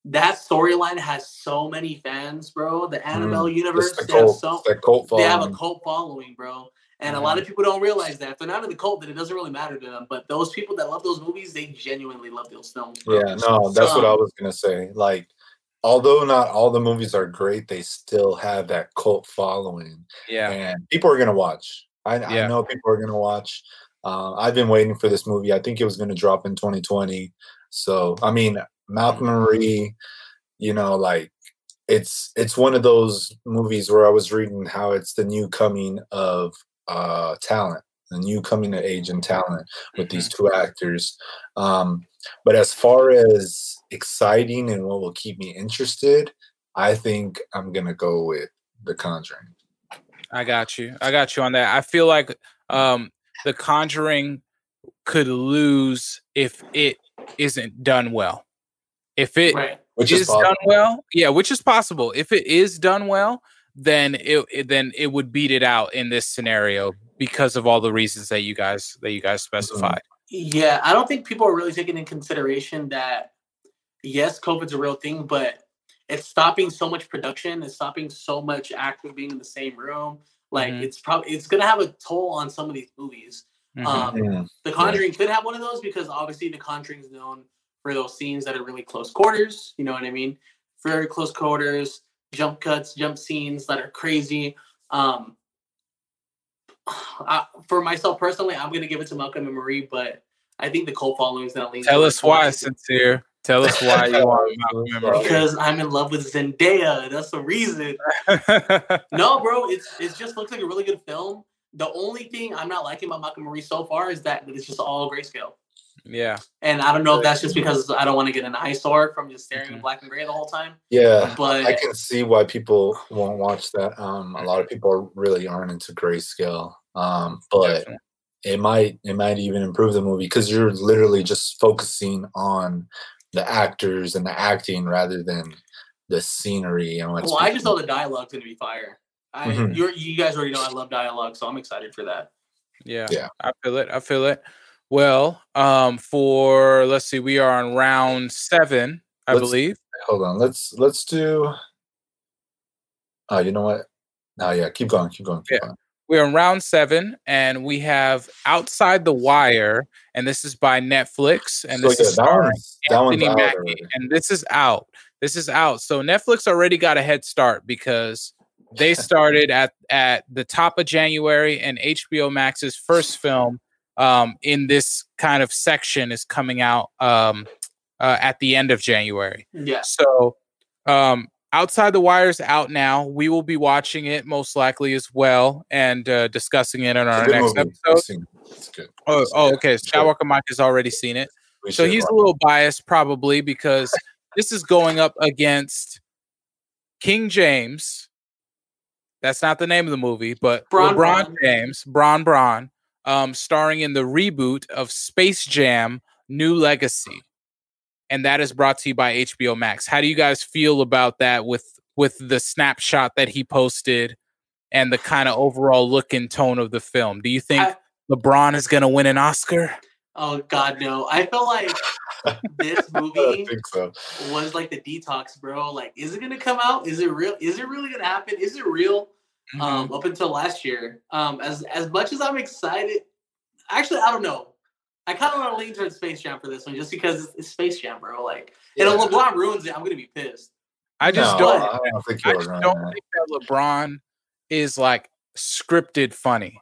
that storyline has so many fans, bro. The mm-hmm. Annabelle universe, it's the they have so cult they have a cult following, bro. And a lot mm-hmm. of people don't realize that if they're not in the cult, then it doesn't really matter to them. But those people that love those movies, they genuinely love those films. Bro. Yeah, no, that's what I was gonna say. Like, although not all the movies are great, they still have that cult following, yeah. and people are gonna watch. I, Yeah. I know people are gonna watch. Uh, I've been waiting for this movie. I think it was gonna drop in 2020. So, I mean, Malcolm and Marie, you know, like it's it's one of those movies where I was reading how it's the new coming of uh talent, the new coming of age and talent with these two actors. Um, but as far as exciting and what will keep me interested, I think I'm gonna go with The Conjuring. I got you. I got you on that. I feel like um the Conjuring could lose if it isn't done well. If it Right. Which is is possible. done well, yeah, which is possible. If it is done well, then it, it- then it would beat it out in this scenario because of all the reasons that you guys that you guys mm-hmm. specified. Yeah, I don't think people are really taking in consideration that yes, COVID's a real thing, but it's stopping so much production. It's stopping so much actors being in the same room. Like Mhm. it's probably it's gonna have a toll on some of these movies. Mhm. Um, Mm. the Conjuring could have one of those because obviously The Conjuring is known for those scenes that are really close quarters. You know what I mean? Very close quarters, jump cuts, jump scenes that are crazy. Um, I, for myself personally, I'm gonna give it to Malcolm and Marie, but I think the cult following is gonna lean. Tell us why, Malcolm sincere. Tell us why you are Malcolm and Marie. because I'm in love with Zendaya. That's the reason. No, bro, it's it just looks like a really good film. The only thing I'm not liking about Malcolm and Marie so far is that it's just all grayscale. yeah. And I don't know if that's just because I don't want to get an eyesore from just staring Mhm. at black and gray the whole time. Yeah, But I can see why people won't watch that. Um, a lot of people really aren't into grayscale. Um, but Definitely. it might it might even improve the movie because you're literally just focusing on the actors and the acting rather than the scenery and what's. well, I just being- know the dialogue's gonna be fire. I, Mhm. you're, you guys already know I love dialogue, so I'm excited for that. Yeah. Yeah. I feel it. I feel it. Well, um, for let's see, we are on round seven, I Let's- believe. Hold on, let's let's do. Oh, you know what? No, yeah, keep going, keep going, keep Yeah. going. We're in round seven, and we have Outside the Wire, and this is by Netflix, and So, this yeah, is that starring one's that one's Anthony out Mackie, and this is out. This is out. So Netflix already got a head start because they started at at the top of January, and HBO Max's first film um, in this kind of section is coming out um, uh, at the end of January. Yeah. So, um, Outside the Wire's out now. We will be watching it most likely as well and uh, discussing it in our next movie. Episode. seen it. It's good. Oh, It's- oh yeah, okay. it's good. Skywalker Mike has already seen it. We So he's watch a little biased probably because this is going up against King James. That's not the name of the movie, but Bron LeBron Bron. James, Bron Bron, um, starring in the reboot of Space Jam: New Legacy, and that is brought to you by HBO Max. How do you guys feel about that? With with the snapshot that he posted and the kind of overall look and tone of the film, do you think I- LeBron is going to win an Oscar? Oh God, no! I feel like this I movie think so. was like the detox, bro. Like, is it gonna come out? Is it real? Is it really gonna happen? Is it real? Mm-hmm. Um, up until last year, um, as as much as I'm excited, actually, I don't know. I kind of want to lean towards Space Jam for this one, just because it's, it's Space Jam, bro. Like, and if Yeah. LeBron ruins it, I'm gonna be pissed. I just No, don't. I don't think I just don't that. think that LeBron is like scripted funny.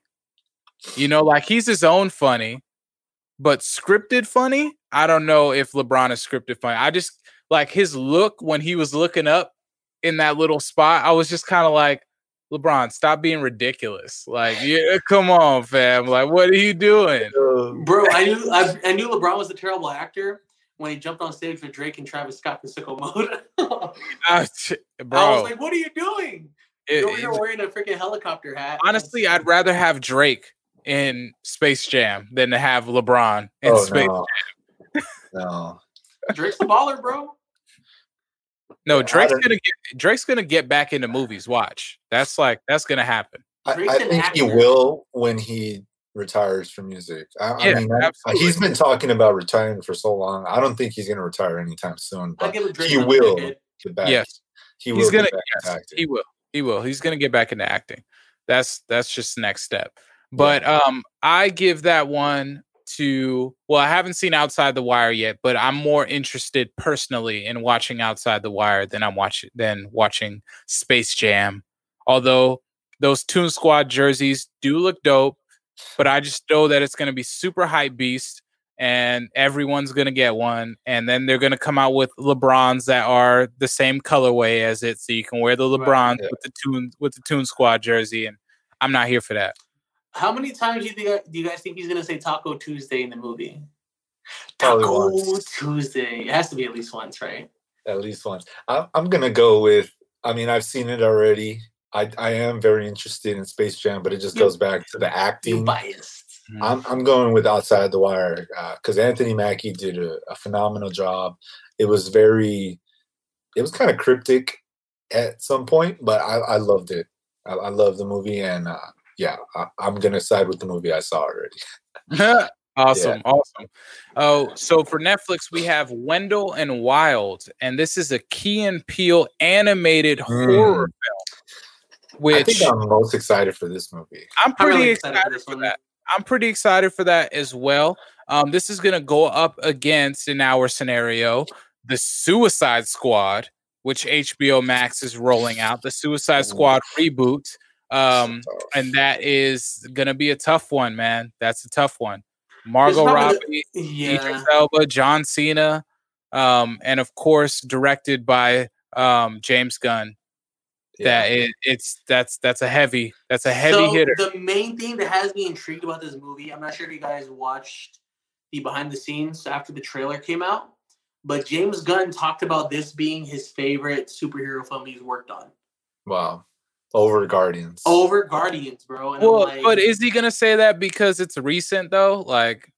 You know, like he's his own funny, but scripted funny. I don't know if LeBron is scripted funny. I just like his look when he was looking up in that little spot. I was just kind of like, LeBron, stop being ridiculous. Like, yeah, come on, fam. Like, what are you doing? Bro, I knew I, I knew LeBron was a terrible actor when he jumped on stage with Drake and Travis Scott for sicko mode. Ah, ch- I was like, what are you doing? it- You're it- wearing a freaking helicopter hat. honestly, I'd rather have Drake in Space Jam than to have LeBron in Oh, Space no. no. Drake's the baller, bro. No, Drake's gonna get Drake's gonna get back into movies. Watch, that's like that's gonna happen. I, I think he will when he retires from music. I, I Yeah, mean, absolutely. he's been talking about retiring for so long. I don't think he's going to retire anytime soon. But give it Drake he will get back. Yes, he he's will gonna. get back Yes, into acting. he will. He will. He's gonna get back into acting. That's that's just the next step. But um, I give that one to. Well, I haven't seen Outside the Wire yet, but I'm more interested personally in watching Outside the Wire than I'm watching than watching Space Jam. Although those Toon Squad jerseys do look dope, but I just know that it's going to be super hype beast and everyone's going to get one and then they're going to come out with LeBrons that are the same colorway as it so you can wear the Right, LeBrons yeah. with the Toon with the Toon Squad jersey and I'm not here for that. How many times do you think do you guys think he's gonna say Taco Tuesday in the movie? Probably Taco once. Tuesday. It has to be at least once, right? At least once. I'm, I'm going to go with. I mean, I've seen it already. I, I am very interested in Space Jam, but it just goes back to the acting. biased. I'm, I'm going with Outside the Wire because Anthony Mackie did a, a phenomenal job. It was very, it was kind of cryptic at some point, but I, I loved it. I, I love the movie, and uh, yeah, I, I'm gonna side with the movie I saw already. Awesome, yeah. awesome. Oh, so for Netflix, we have Wendell and Wild, and this is a Key and Peele animated mm. horror film. Which I think I'm most excited for this movie. I'm pretty really excited, excited, for, for that. I'm pretty excited for that as well. Um, this is gonna go up against in our scenario the Suicide Squad, which HBO Max is rolling out, the Suicide Squad reboot. Um, and that is gonna be a tough one, man. That's a tough one. Margot Robbie, the, yeah. Elba, John Cena, um, and of course directed by um, James Gunn. Yeah. That it, it's that's that's a heavy that's a heavy so hitter. The main thing that has me intrigued about this movie, I'm not sure if you guys watched the behind the scenes after the trailer came out, but James Gunn talked about this being his favorite superhero film he's worked on. Wow over Guardians. Over Guardians, bro. And well, like, but is he gonna say that because it's recent though? Like,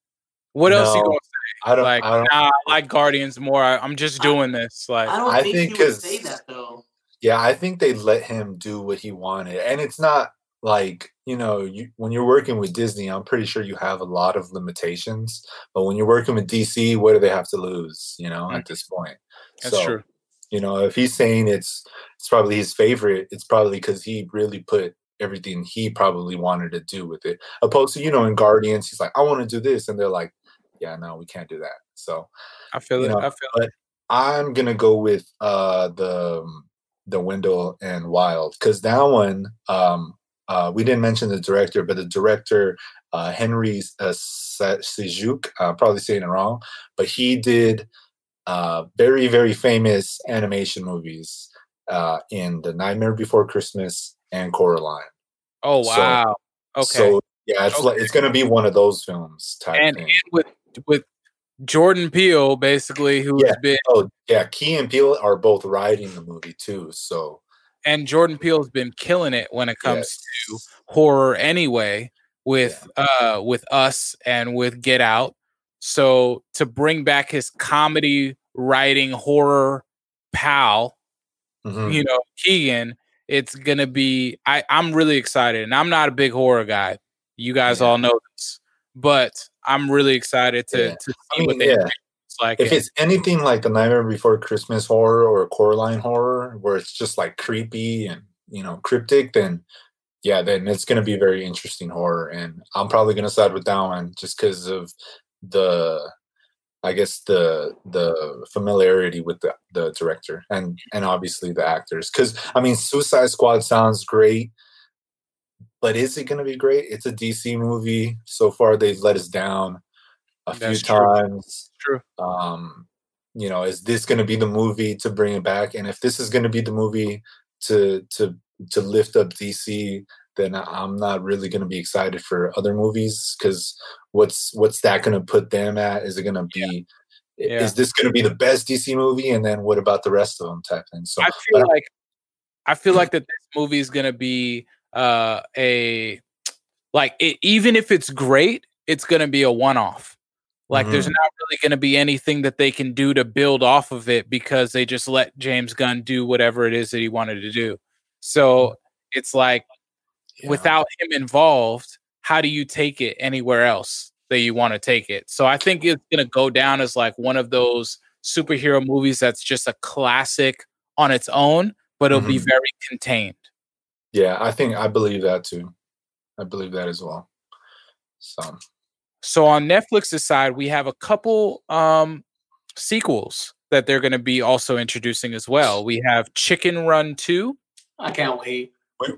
what no, else you gonna say? I don't. Like, I don't, nah, I like Guardians more. I, am just doing I, this. Like, I don't I think, think he would say that though. Yeah, I think they let him do what he wanted, and it's not like you know you, when you're working with disney i'm pretty sure you have a lot of limitations but when you're working with dc what do they have to lose you know mm-hmm. at this point that's so, true you know, if he's saying it's it's probably his favorite, it's probably because he really put everything he probably wanted to do with it. Opposed to, you know, in Guardians, he's like, I want to do this. And they're like, Yeah, no, we can't do that. So I feel it. Know, I feel it. I'm gonna go with uh the um, the Wendell and Wild because that one um uh, we didn't mention the director, but the director uh, Henry uh, Selick, uh, probably saying it wrong, but he did uh, very very famous animation movies uh, in The Nightmare Before Christmas and Coraline. Oh wow! So, okay. So yeah, it's okay. like it's gonna be one of those films type and, and with with Jordan Peele basically, who's yeah. been oh yeah, Key and Peele are both writing the movie too. So and Jordan Peele's been killing it when it comes yes. to horror anyway with yeah. uh with us and with Get Out. So to bring back his comedy writing horror pal, mm-hmm. you know, Keegan, it's gonna be I, I'm really excited. And I'm not a big horror guy. You guys yeah. all know this. But I'm really excited to, yeah. to see I mean, what they yeah. like. If it's anything like the Nightmare Before Christmas horror or Coraline horror, where it's just like creepy and you know cryptic, then yeah, then it's gonna be very interesting horror. And I'm probably gonna side with that one just because of the I guess the the familiarity with the, the director and and obviously the actors because I mean Suicide Squad sounds great, but is it going to be great? It's a DC movie. So far, they've let us down a That's few true. times. True. Um, you know, is this going to be the movie to bring it back? And if this is going to be the movie to to to lift up DC, then I'm not really going to be excited for other movies because what's what's that going to put them at? Is it going to be? Yeah. Yeah. Is this going to be the best DC movie? And then what about the rest of them? Type thing. So I feel like I feel like that this movie is going to be uh, a like it, even if it's great, it's going to be a one off. Like mm-hmm. there's not really going to be anything that they can do to build off of it because they just let James Gunn do whatever it is that he wanted to do. So mm-hmm. it's like yeah. without him involved, how do you take it anywhere else that you want to take it? So I think it's going to go down as like one of those superhero movies that's just a classic on its own, but it'll mm-hmm. be very contained. Yeah, I think I believe that too. I believe that as well. So so on Netflix's side, we have a couple um sequels that they're going to be also introducing as well. We have Chicken Run 2. I can't wait.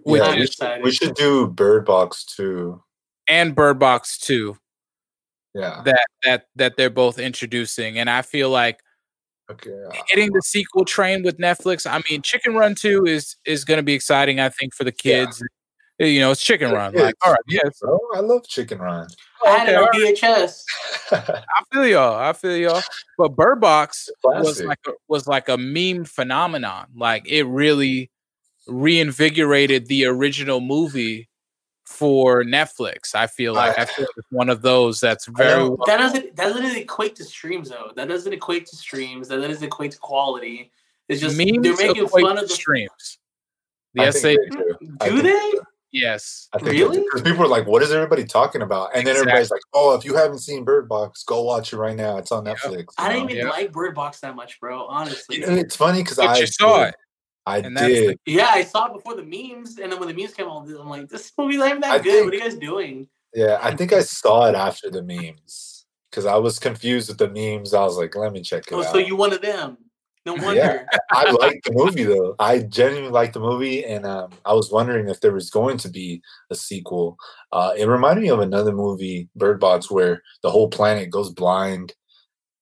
We, yeah, we, should, we should do Bird Box too. And Bird Box 2. Yeah. That that that they're both introducing. And I feel like okay, hitting the sequel train with Netflix. I mean, Chicken Run 2 is is gonna be exciting, I think, for the kids. Yeah. You know, it's Chicken Run. Like, all right, yes, bro. I love Chicken Run. Oh, I had it on VHS. I feel y'all. I feel y'all. But Bird Box was like a, was like a meme phenomenon. Like it really reinvigorated the original movie for Netflix. I feel uh, like I feel like it's one of those that's very well that doesn't that doesn't equate to streams though. That doesn't equate to streams. That doesn't equate to quality. It's just Memes they're making fun of the streams. The SA do, do mm-hmm. they? Yes. I think Really? because people are like, "What is everybody talking about?" And then everybody's like, "Oh, if you haven't seen Bird Box, go watch it right now. It's on Yep. Netflix." I you didn't know? even Yeah. like Bird Box that much, bro. Honestly. And it's funny because I you saw it. I And that's the- did. Yeah, I saw it before the memes, and then when the memes came out, I'm like, this movie's not even that I good. think- what are you guys doing? Yeah, I think I saw it after the memes because I was confused with the memes. I was like, "Let me check it Oh, out." so you one of them? No Yeah. wonder. I liked the movie though. I genuinely liked the movie, and um, I was wondering if there was going to be a sequel. Uh, it reminded me of another movie, Bird Box, where the whole planet goes blind,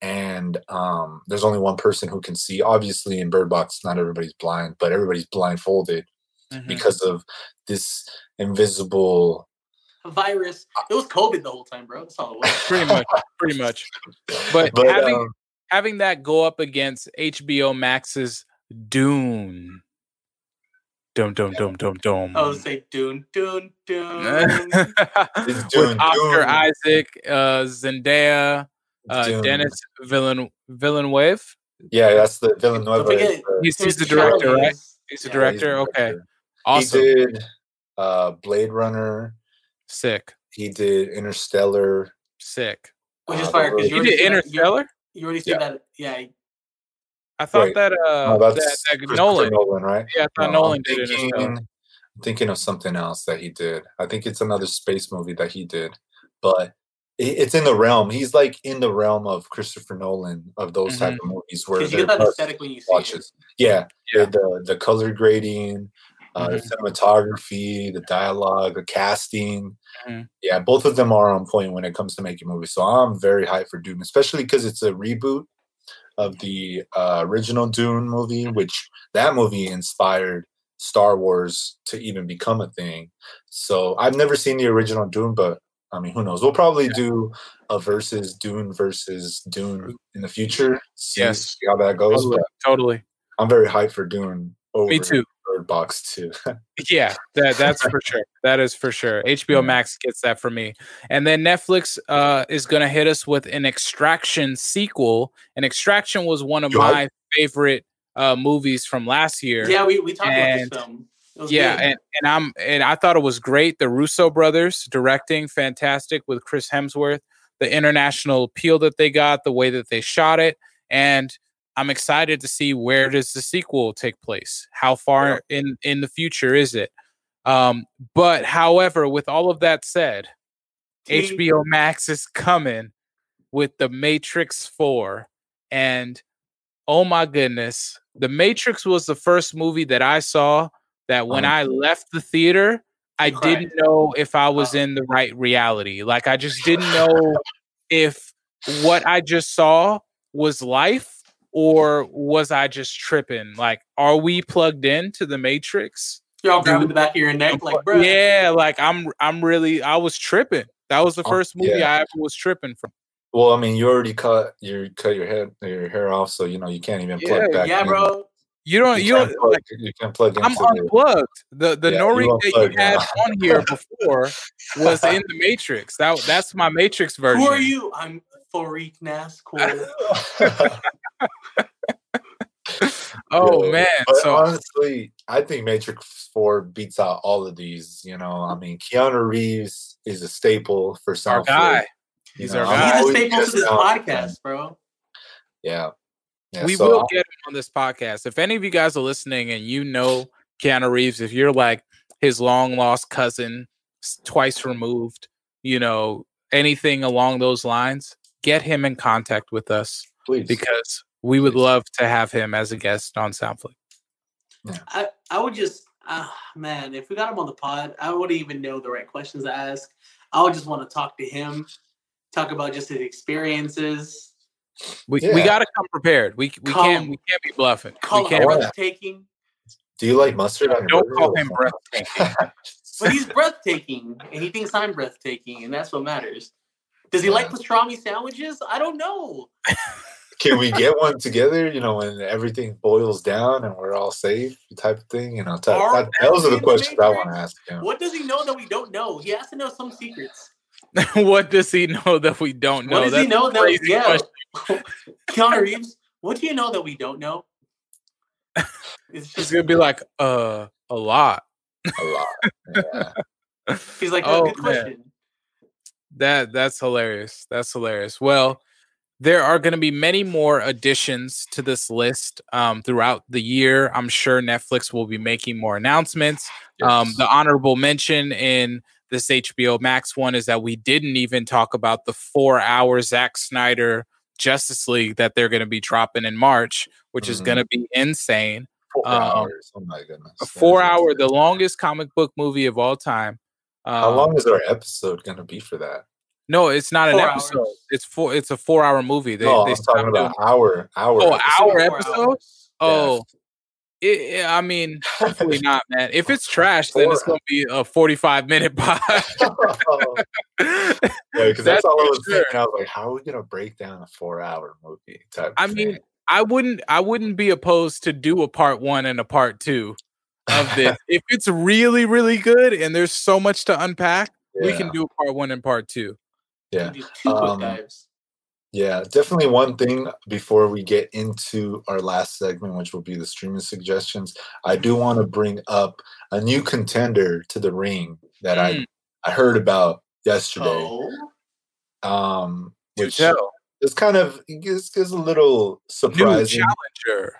and um, there's only one person who can see. Obviously, in Bird Box, not everybody's blind, but everybody's blindfolded Mhm. because of this invisible. Virus. It was COVID the whole time, bro. That's all it was. pretty much. Pretty much. But, But having um, having that go up against HBO Max's Dune. Dum dum dum dum dum. I was say Dune, Dune, Dune. It's With Oscar Dune. Isaac, uh, Zendaya, uh, Denis Villen Villeneuve. Wave. Yeah, that's the Villeneuve. Don't forget, is the- He's, he's the director, right? He's the yeah, yeah, he's the director. Okay, director. awesome, He did uh, Blade Runner. sick, He did Interstellar. sick. Which is Uh, fire because He you He did said that- you- Interstellar. You already said Yeah. that. Yeah. I thought Wait, that uh No, that's that, that Nolan. Nolan, right? Yeah, I thought No, Nolan I'm did thinking, Interstellar. I'm thinking of something else that he did. I think it's another space movie that he did, but it, it's in the realm. He's like in the realm of Christopher Nolan of those type of movies where Because you get that just aesthetic when you see it. Yeah, Yeah. The, the the color grading, uh, the cinematography, the dialogue, the casting. Mhm. Yeah, both of them are on point when it comes to making movies. So I'm very hyped for Dune, especially because it's a reboot of the uh, original Dune movie, which that movie inspired Star Wars to even become a thing. So I've never seen the original Dune, but I mean, who knows? We'll probably do a versus Dune versus Dune in the future. See, Yes. see how that goes. Totally, totally. I'm very hyped for Dune. Over Me too. Bird Box too. Yeah, that that's for sure. That is for sure. HBO Yeah. Max gets that for me. And then Netflix uh is gonna hit us with an extraction sequel. And Extraction was one of You hype? my favorite uh movies from last year. Yeah, we, we talked And- about this film. Yeah, and, and I'm and I thought it was great. The Russo brothers directing, fantastic with Chris Hemsworth, the international appeal that they got, the way that they shot it, and I'm excited to see where does the sequel take place. How far in in the future is it? Um, but however, with all of that said, T- HBO Max is coming with the Matrix 4 and oh my goodness, The Matrix was the first movie that I saw that when Uh-huh. I left the theater, I You didn't know if I was Uh-huh. in the right reality. Like I just didn't know if what I just saw was life or was I just tripping? Like are we plugged into the Matrix? You're all grabbing the back of your neck, like, bro. Yeah, like I'm I'm really I was tripping. That was the Oh, first movie yeah. I ever was tripping from. well, I mean, you already cut you cut your head your hair off, so you know you can't even plug Yeah, back. Yeah, in. bro. You don't you can't don't plug, like you can't plug I'm into the, unplugged. The the Yeah, Nori that you unplugged had now. on here before was in the Matrix. That that's my Matrix version. Who are you? I'm Farik Nascool. Oh Yeah, man. But So honestly, I think Matrix Four beats out all of these. You know, I mean, Keanu Reeves is a staple for our guy. He's know, our I'm guy. He's a staple to this podcast, bro. Yeah. Yeah we so will I'm- get him on this podcast. If any of you guys are listening and you know Keanu Reeves, if you're like his long lost cousin, twice removed, you know, anything along those lines, get him in contact with us please. because we would Please. love to have him as a guest on Soundflick. I, I would just, ah, man, if we got him on the pod, I wouldn't even know the right questions to ask. I would just want to talk to him, talk about just his experiences, We, we got to come prepared. We we can't we can't be bluffing. call we can't. breathtaking. Do you like mustard on your Don't call him breathtaking. But he's breathtaking, and he thinks I'm breathtaking, and that's what matters. Does he like pastrami sandwiches? I don't know. Can we get one together? You know, when everything boils down and we're all safe, type of thing. You know, type, Are- that, those are the questions I want to ask him. What does he know that we don't know? He has to know some secrets. what does he know that we don't know? what does he That's a know that? Yeah, question. Keanu Reeves. What do you know that we don't know? It's He's just gonna be like, uh, a lot. a lot. Yeah. He's like, oh, Oh, good man. question. That that's hilarious. That's hilarious. Well, there are going to be many more additions to this list um, throughout the year. I'm sure Netflix will be making more announcements. Um, the honorable mention in this HBO Max one is that we didn't even talk about the four-hour Zack Snyder Justice League that they're going to be dropping in March, which is Mhm. going to be insane. Four um, hours. Oh my goodness. A That is four-hour, insane. the longest comic book movie of all time. How Um, long is our episode gonna be for that? No, it's not an episode. hours. It's four. It's a four-hour movie. They, no, they I'm talking about hour, hour. Oh, episode. hour episode? Oh, it, it- I mean, hopefully not, man. If it's trash, then it's going to be a 45 minute pod. yeah, because that's, all I was sure. thinking. I was like, how are we gonna break down a four-hour movie? Type I thing. mean, I wouldn't. I wouldn't be opposed to do a part one and a part two of this. if it's really, really good and there's so much to unpack, we can do a part one and part two. yeah. Two Um, dives. Yeah, definitely one thing before we get into our last segment, which will be the streaming suggestions. I do want to bring up a new contender to the ring that Mm. I I heard about yesterday. Oh, Um, which is kind of is, is a little surprising. New challenger.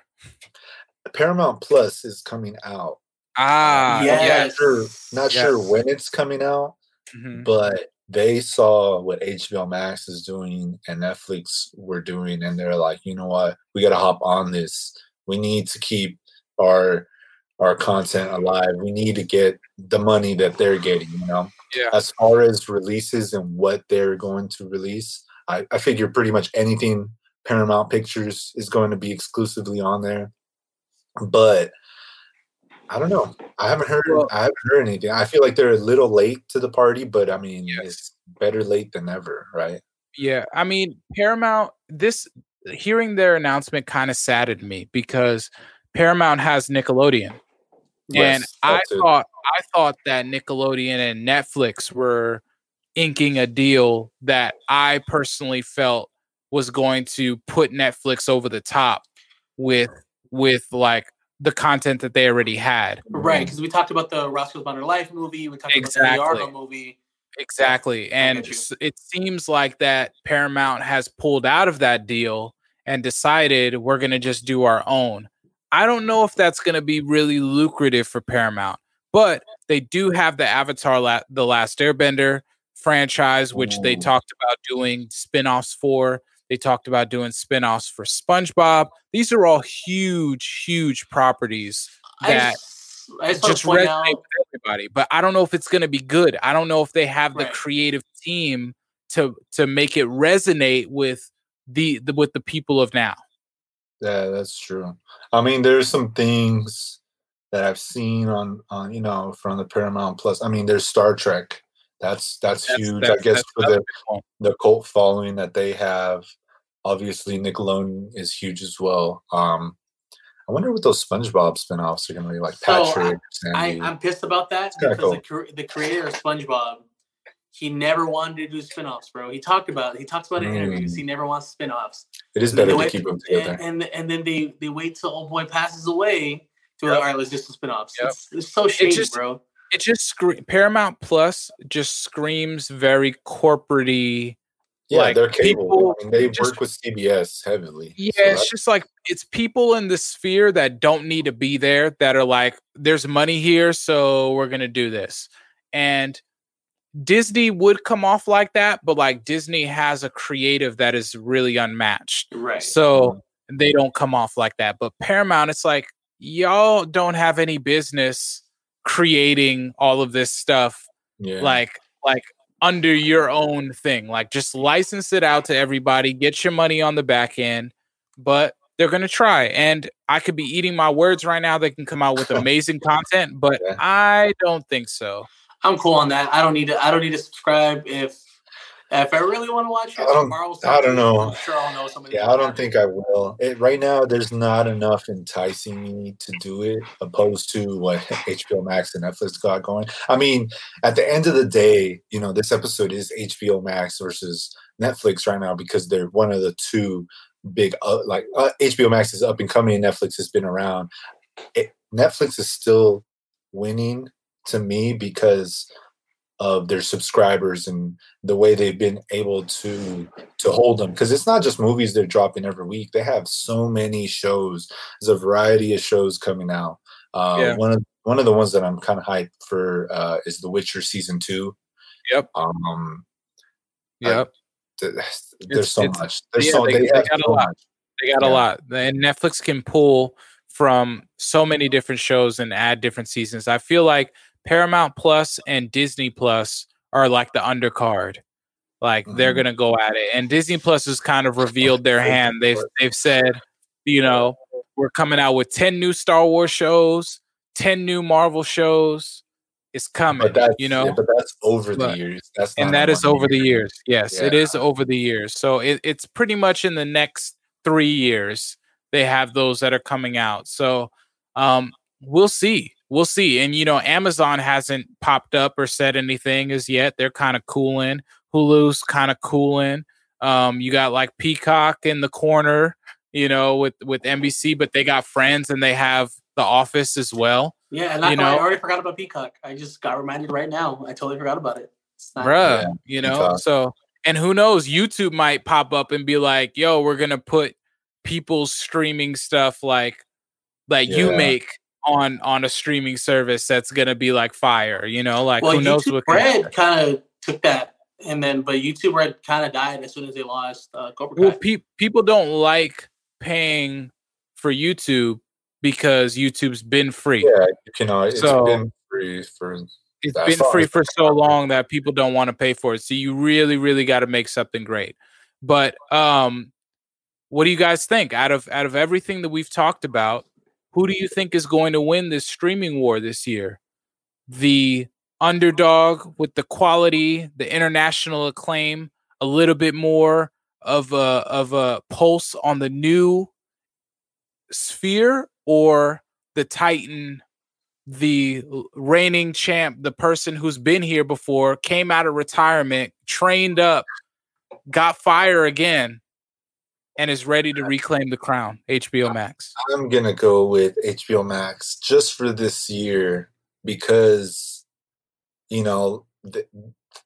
Paramount Plus is coming out. Ah, yes. yes. Not sure, not sure when it's coming out, Mhm. but they saw what HBO Max is doing and Netflix were doing, and they're like, you know what, we got to hop on this. We need to keep our our content alive. We need to get the money that they're getting. You know, Yeah. as far as releases and what they're going to release, I, I figure pretty much anything Paramount Pictures is going to be exclusively on there. But I don't know. I haven't heard. Well- I haven't heard anything. I feel like they're a little late to the party, but I mean, Yes. it's better late than never, right? Yeah, I mean Paramount. This hearing their announcement kind of saddened me because Paramount has Nickelodeon, and I too. thought I thought that Nickelodeon and Netflix were inking a deal that I personally felt was going to put Netflix over the top with with like the content that they already had. right. Because we talked about the Rocko's Modern Life movie. We talked Exactly. about the Argo movie. Exactly. And get you. s- it seems like that Paramount has pulled out of that deal and decided we're going to just do our own. I don't know if that's going to be really lucrative for Paramount, but they do have the Avatar La- The Last Airbender franchise, which they talked about doing spin offs for. They talked about doing spin offs for SpongeBob. These are all huge, huge properties I that just, I just, just resonate out. with everybody. But I don't know if it's going to be good. I don't know if they have the creative team to to make it resonate with the, the with the people of now. Yeah, that's true. I mean, there's some things that I've seen on on you know from the Paramount Plus. I mean, there's Star Trek. That's that's, That's- huge. that's- I guess for the the cult following that they have. Obviously, Nickelodeon is huge as well. Um, I wonder what those SpongeBob spinoffs are going to be like. So, I- Patrick, I, Sandy. I'm pissed about that because the, the creator of SpongeBob, he never wanted to do spin-offs, bro. He talked about he talks about it in interviews. Mm. He never wants spin-offs. it is And better to wait- keep them and, together. and and then they they wait till old boy passes away to Yep. all right, let's do some spin-offs. Yep. It's, it's so shady, just- bro. It just scre- Paramount Plus just screams very corporatey. yeah, like, they're cable. people I mean, they just- work with CBS heavily. Yeah, so it's that's- just like it's people in the sphere that don't need to be there that are like, there's money here, so we're gonna do this. And Disney would come off like that, but like Disney has a creative that is really unmatched. Right. So mm-hmm. they don't come off like that. But Paramount, it's like y'all don't have any business creating all of this stuff yeah. like like under your own thing like just license it out to everybody get your money on the back end but they're going to try and i could be eating my words right now they can come out with amazing content but Yeah. i don't think so I'm cool on that. I don't need to. I don't need to subscribe if if I really want to watch it. I don't- I don't know. I'm sure I'll know somebody. Yeah, I don't think I will. It, right now, there's not enough enticing me to do it, opposed to what HBO Max and Netflix got going. I mean, at the end of the day, you know, this episode is HBO Max versus Netflix right now because they're one of the two big, uh, like uh, HBO Max is up and coming, and Netflix has been around. It, Netflix is still winning to me because of their subscribers and the way they've been able to to hold them because it's not just movies they're dropping every week they have so many shows there's a variety of shows coming out uh, yeah. one of one of the ones that i'm kind of hyped for uh, is the witcher season two yep um yep I, there's it's, so it's, much there's yeah, so they, they, they got so a lot much. they got yeah. a lot and netflix can pull from so many different shows and add different seasons i feel like Paramount Plus and Disney Plus are like the undercard. Like mm-hmm. they're gonna go at it, and Disney Plus has kind of revealed their hand. They've they've said, you know, we're coming out with ten new Star Wars shows, ten new Marvel shows. It's coming, you know. Yeah, but that's over but, the years. That's and that is over year. the years. Yes, yeah. it is over the years. So it, it's pretty much in the next three years they have those that are coming out. So um, we'll see we'll see. And you know, Amazon hasn't popped up or said anything as yet. They're kind of cooling. Hulu's kind of cooling. Um, you got like Peacock in the corner, you know, with with NBC, but they got Friends and they have The Office as well. Yeah, and you know, I already forgot about Peacock. I just got reminded right now. I totally forgot about it. Bruh, yeah, you know, Peacock. so and who knows, YouTube might pop up and be like, "Yo, we're gonna put people's streaming stuff like that yeah. you make on on a streaming service that's gonna be like fire. You know, like well, who knows YouTube what Red kind of took that, and then but YouTube Red kind of died as soon as they lost uh, Cobra Kai. Well, pe- people don't like paying for YouTube because YouTube's been free. Yeah, you know, it's so, been free for. It's been free for so long that people don't want to pay for it. So you really, really got to make something great. But um, what do you guys think out of out of everything that we've talked about? Who do you think is going to win this streaming war this year? The underdog with the quality, the international acclaim, a little bit more of a of a pulse on the new sphere, or the Titan, the reigning champ, the person who's been here before, came out of retirement, trained up, got fire again, and is ready to reclaim the crown. HBO Max. I'm gonna go with HBO Max just for this year because you know th-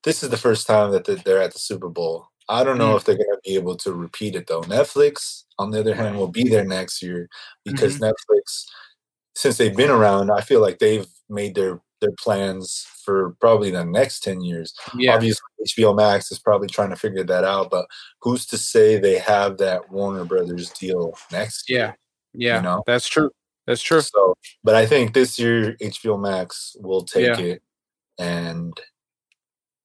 this is the first time that they're at the Super Bowl. I don't know mm. if they're gonna be able to repeat it though. Netflix, on the other hand, will be there next year because mm-hmm. Netflix, since they've been around, I feel like they've made their their plans for probably the next 10 years. Yeah. Obviously, HBO Max is probably trying to figure that out, but who's to say they have that Warner Brothers deal next year? Yeah. Yeah. You know? That's true. That's true. So, but I think this year HBO Max will take yeah. it and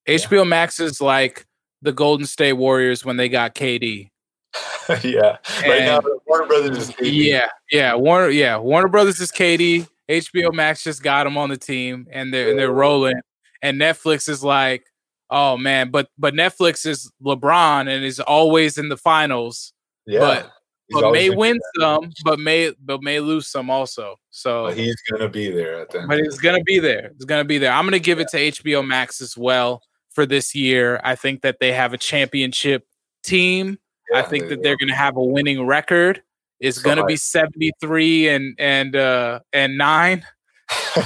HBO yeah. Max is like the Golden State Warriors when they got KD. yeah. And right now Warner Brothers is KD. Yeah. Yeah, Warner yeah, Warner Brothers is KD. HBO Max just got them on the team and they're and they're rolling. And Netflix is like, oh man, but but Netflix is LeBron and is always in the finals. Yeah. But but may win some, but may but may lose some also. So but he's gonna be there at the end. But he's gonna be there. He's gonna be there. I'm gonna give it to HBO Max as well for this year. I think that they have a championship team. Yeah, I think that they're gonna have a winning record is going to be 73 and and uh and 9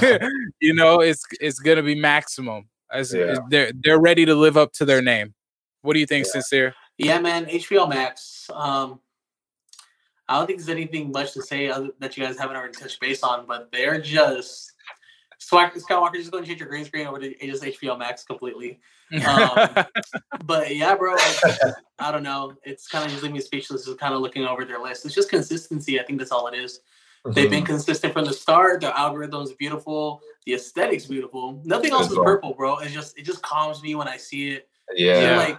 you know it's it's going to be maximum as yeah. they're they're ready to live up to their name what do you think yeah. sincere yeah man hbo max um i don't think there's anything much to say other, that you guys haven't already touched base on but they're just Scott Walker just going to change your green screen over to just HBO Max completely. Um, but yeah, bro, I don't know. It's kind of just leaving me speechless. Just kind of looking over their list. It's just consistency. I think that's all it is. Mm-hmm. They've been mm-hmm. consistent from the start. The algorithm is beautiful. The aesthetics beautiful. Nothing else is purple, bro. It's just it just calms me when I see it. Yeah. like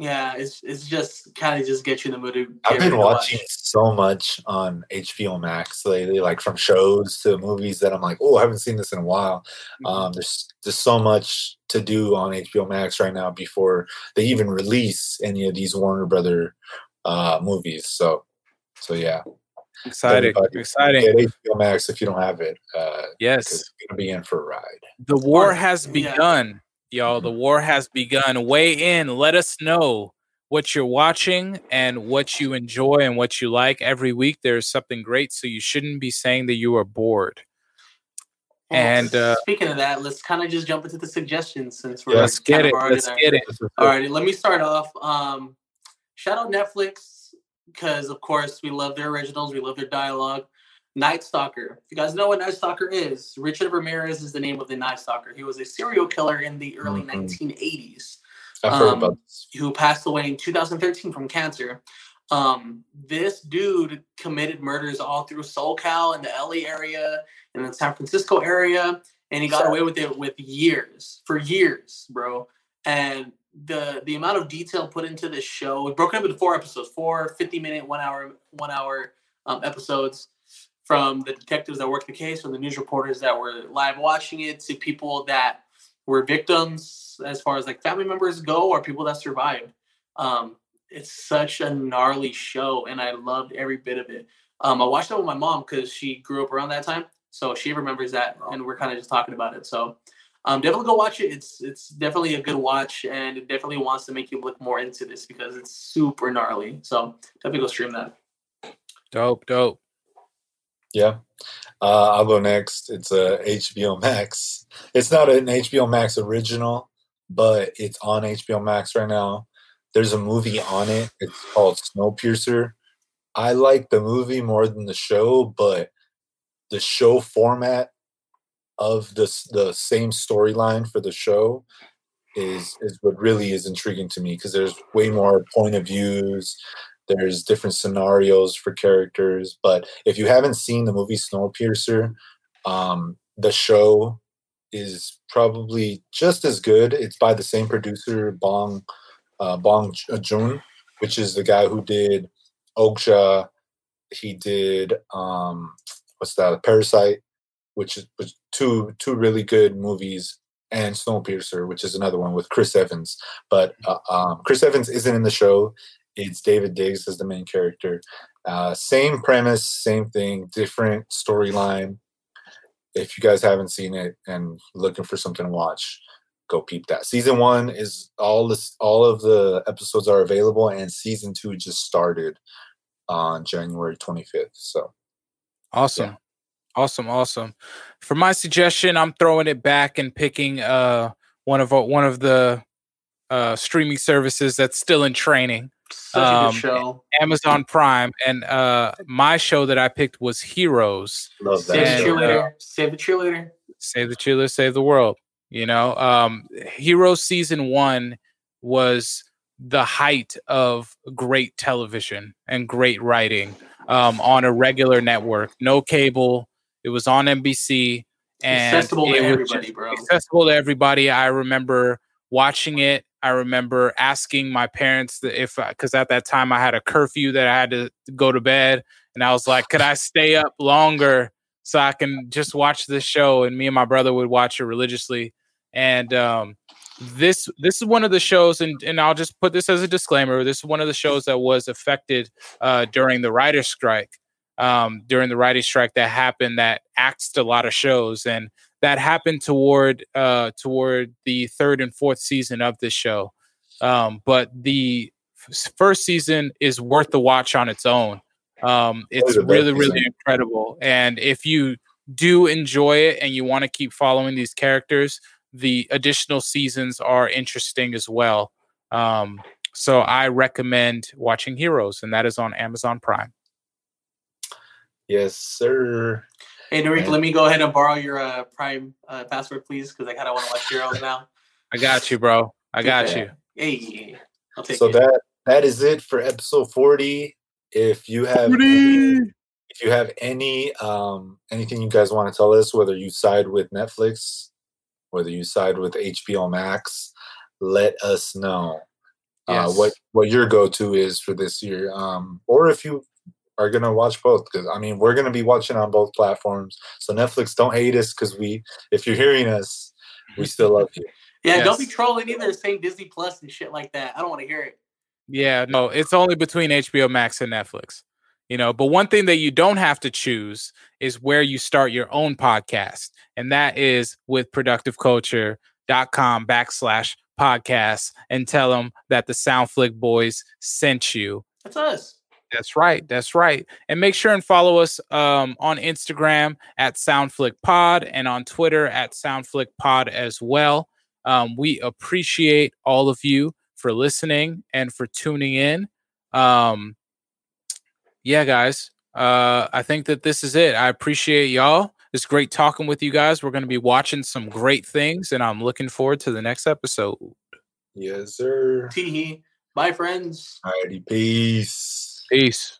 yeah, it's it's just kind of just get you in the mood. I've been watching watch. so much on HBO Max lately, like from shows to movies that I'm like, oh, I haven't seen this in a while. Mm-hmm. Um, there's just so much to do on HBO Max right now before they even release any of these Warner Brother uh, movies. So, so yeah, exciting, exciting. HBO Max if you don't have it. Uh, yes, it's gonna be in for a ride. The war has begun. Yeah y'all. The war has begun. Weigh in. Let us know what you're watching and what you enjoy and what you like. Every week there's something great, so you shouldn't be saying that you are bored. and uh, speaking of that, let's kind of just jump into the suggestions since we're let's get it. Let's there. get it. All right, let me start off. Um, shout out Netflix because, of course, we love their originals. We love their dialogue. Night Stalker. If you guys know what Night Stalker is, Richard Ramirez is the name of the Night Stalker. He was a serial killer in the early Mhm. 1980s I've heard Um, about this. who passed away in 2013 from cancer. Um, this dude committed murders all through SoCal and the LA area and the San Francisco area, and he got away with it with years for years, bro. And the the amount of detail put into this show, we broke it up into four episodes, four 50 minute, one hour, one hour um, episodes from the detectives that worked the case, from the news reporters that were live watching it, to people that were victims as far as like family members go or people that survived. Um, it's such a gnarly show, and I loved every bit of it. Um, I watched it with my mom because she grew up around that time, so she remembers that, and we're kind of just talking about it. So, um, definitely go watch it. It's it's definitely a good watch, and it definitely wants to make you look more into this because it's super gnarly. So definitely go stream that. Dope, dope. Yeah. Uh, I'll go next. It's a HBO Max. It's not an HBO Max original, but it's on HBO Max right now. There's a movie on it. It's called Snowpiercer. I like the movie more than the show, but the show format of this the same storyline for the show is is what really is intriguing to me because there's way more point of views there's different scenarios for characters but if you haven't seen the movie snowpiercer um, the show is probably just as good. It's by the same producer bong uh, bong joon which is the guy who did okja. He did um, what's that parasite which is was two two really good movies and snowpiercer which is another one with chris evans. But uh, um, chris evans isn't in the show it's Daveed Diggs as the main character. Uh, same premise, same thing, different storyline. If you guys haven't seen it and looking for something to watch, go peep that. Season one is all this, all of the episodes are available, and season two just started on January 25th. So Awesome. Awesome, awesome. For my suggestion, I'm throwing it back and picking uh one of one of the uh streaming services that's still in training. Such a Um, good show. Amazon Prime, and uh, my show that I picked was Heroes. love that. Save the and, show. uh, cheerleader. Save the cheerleader. Save the cheerleader, save the world. You know, um, Heroes season one was the height of great television and great writing um, on a regular network. No cable. It was on NBC and Accessible to everybody, bro. accessible to everybody. I remember watching it. I remember asking my parents if because at that time I had a curfew that I had to go to bed, and I was like, "Could I stay up longer so I can just watch this show?" And me and my brother would watch it religiously. And um, this this is one of the shows, and and I'll just put this as a disclaimer. This is one of the shows that was affected uh, during the writer's strike. Um, during the writer's strike that happened, that axed a lot of shows, and that happened toward uh toward the third and fourth season of this show. Um but the f- first season is worth the watch on its own. Um it's really really incredible. And if you do enjoy it and you want to keep following these characters the additional seasons are interesting as well. Um so i recommend watching heroes and that is on amazon prime. Yes, sir. Hey, Narik, Yeah. let me go ahead and borrow your uh, Prime uh, password, please, because I kind of want to watch Heroes now. i got you bro i got Yeah. you Hey, I'll take So it. that that is it for episode 40. If you have any, if you have any um anything you guys want to tell us, whether you side with Netflix, whether you side with HBO Max, let us know. Uh, Yes. what what your go to is for this year, um, or if you are gonna watch both, because I mean we're gonna be watching on both platforms. So Netflix, don't hate us, because we, if you're hearing us, we still love you. yeah, don't be yes. trolling either, saying Disney Plus and shit like that. I don't want to hear it. Yeah, no, it's only between HBO Max and Netflix. You know, but one thing that you don't have to choose is where you start your own podcast. And that is with productiveculture.com backslash podcasts and tell them that the Soundflick boys sent you. That's us. That's right. That's right. And make sure and follow us um, on Instagram at SoundFlickPod and on Twitter at SoundFlickPod as well. Um, we appreciate all of you for listening and for tuning in. Um, yeah, guys. Uh, I think that this is it. I appreciate y'all. It's great talking with you guys. We're going to be watching some great things, and I'm looking forward to the next episode. Yes, sir. Tee Bye, friends. Alrighty, peace. Peace.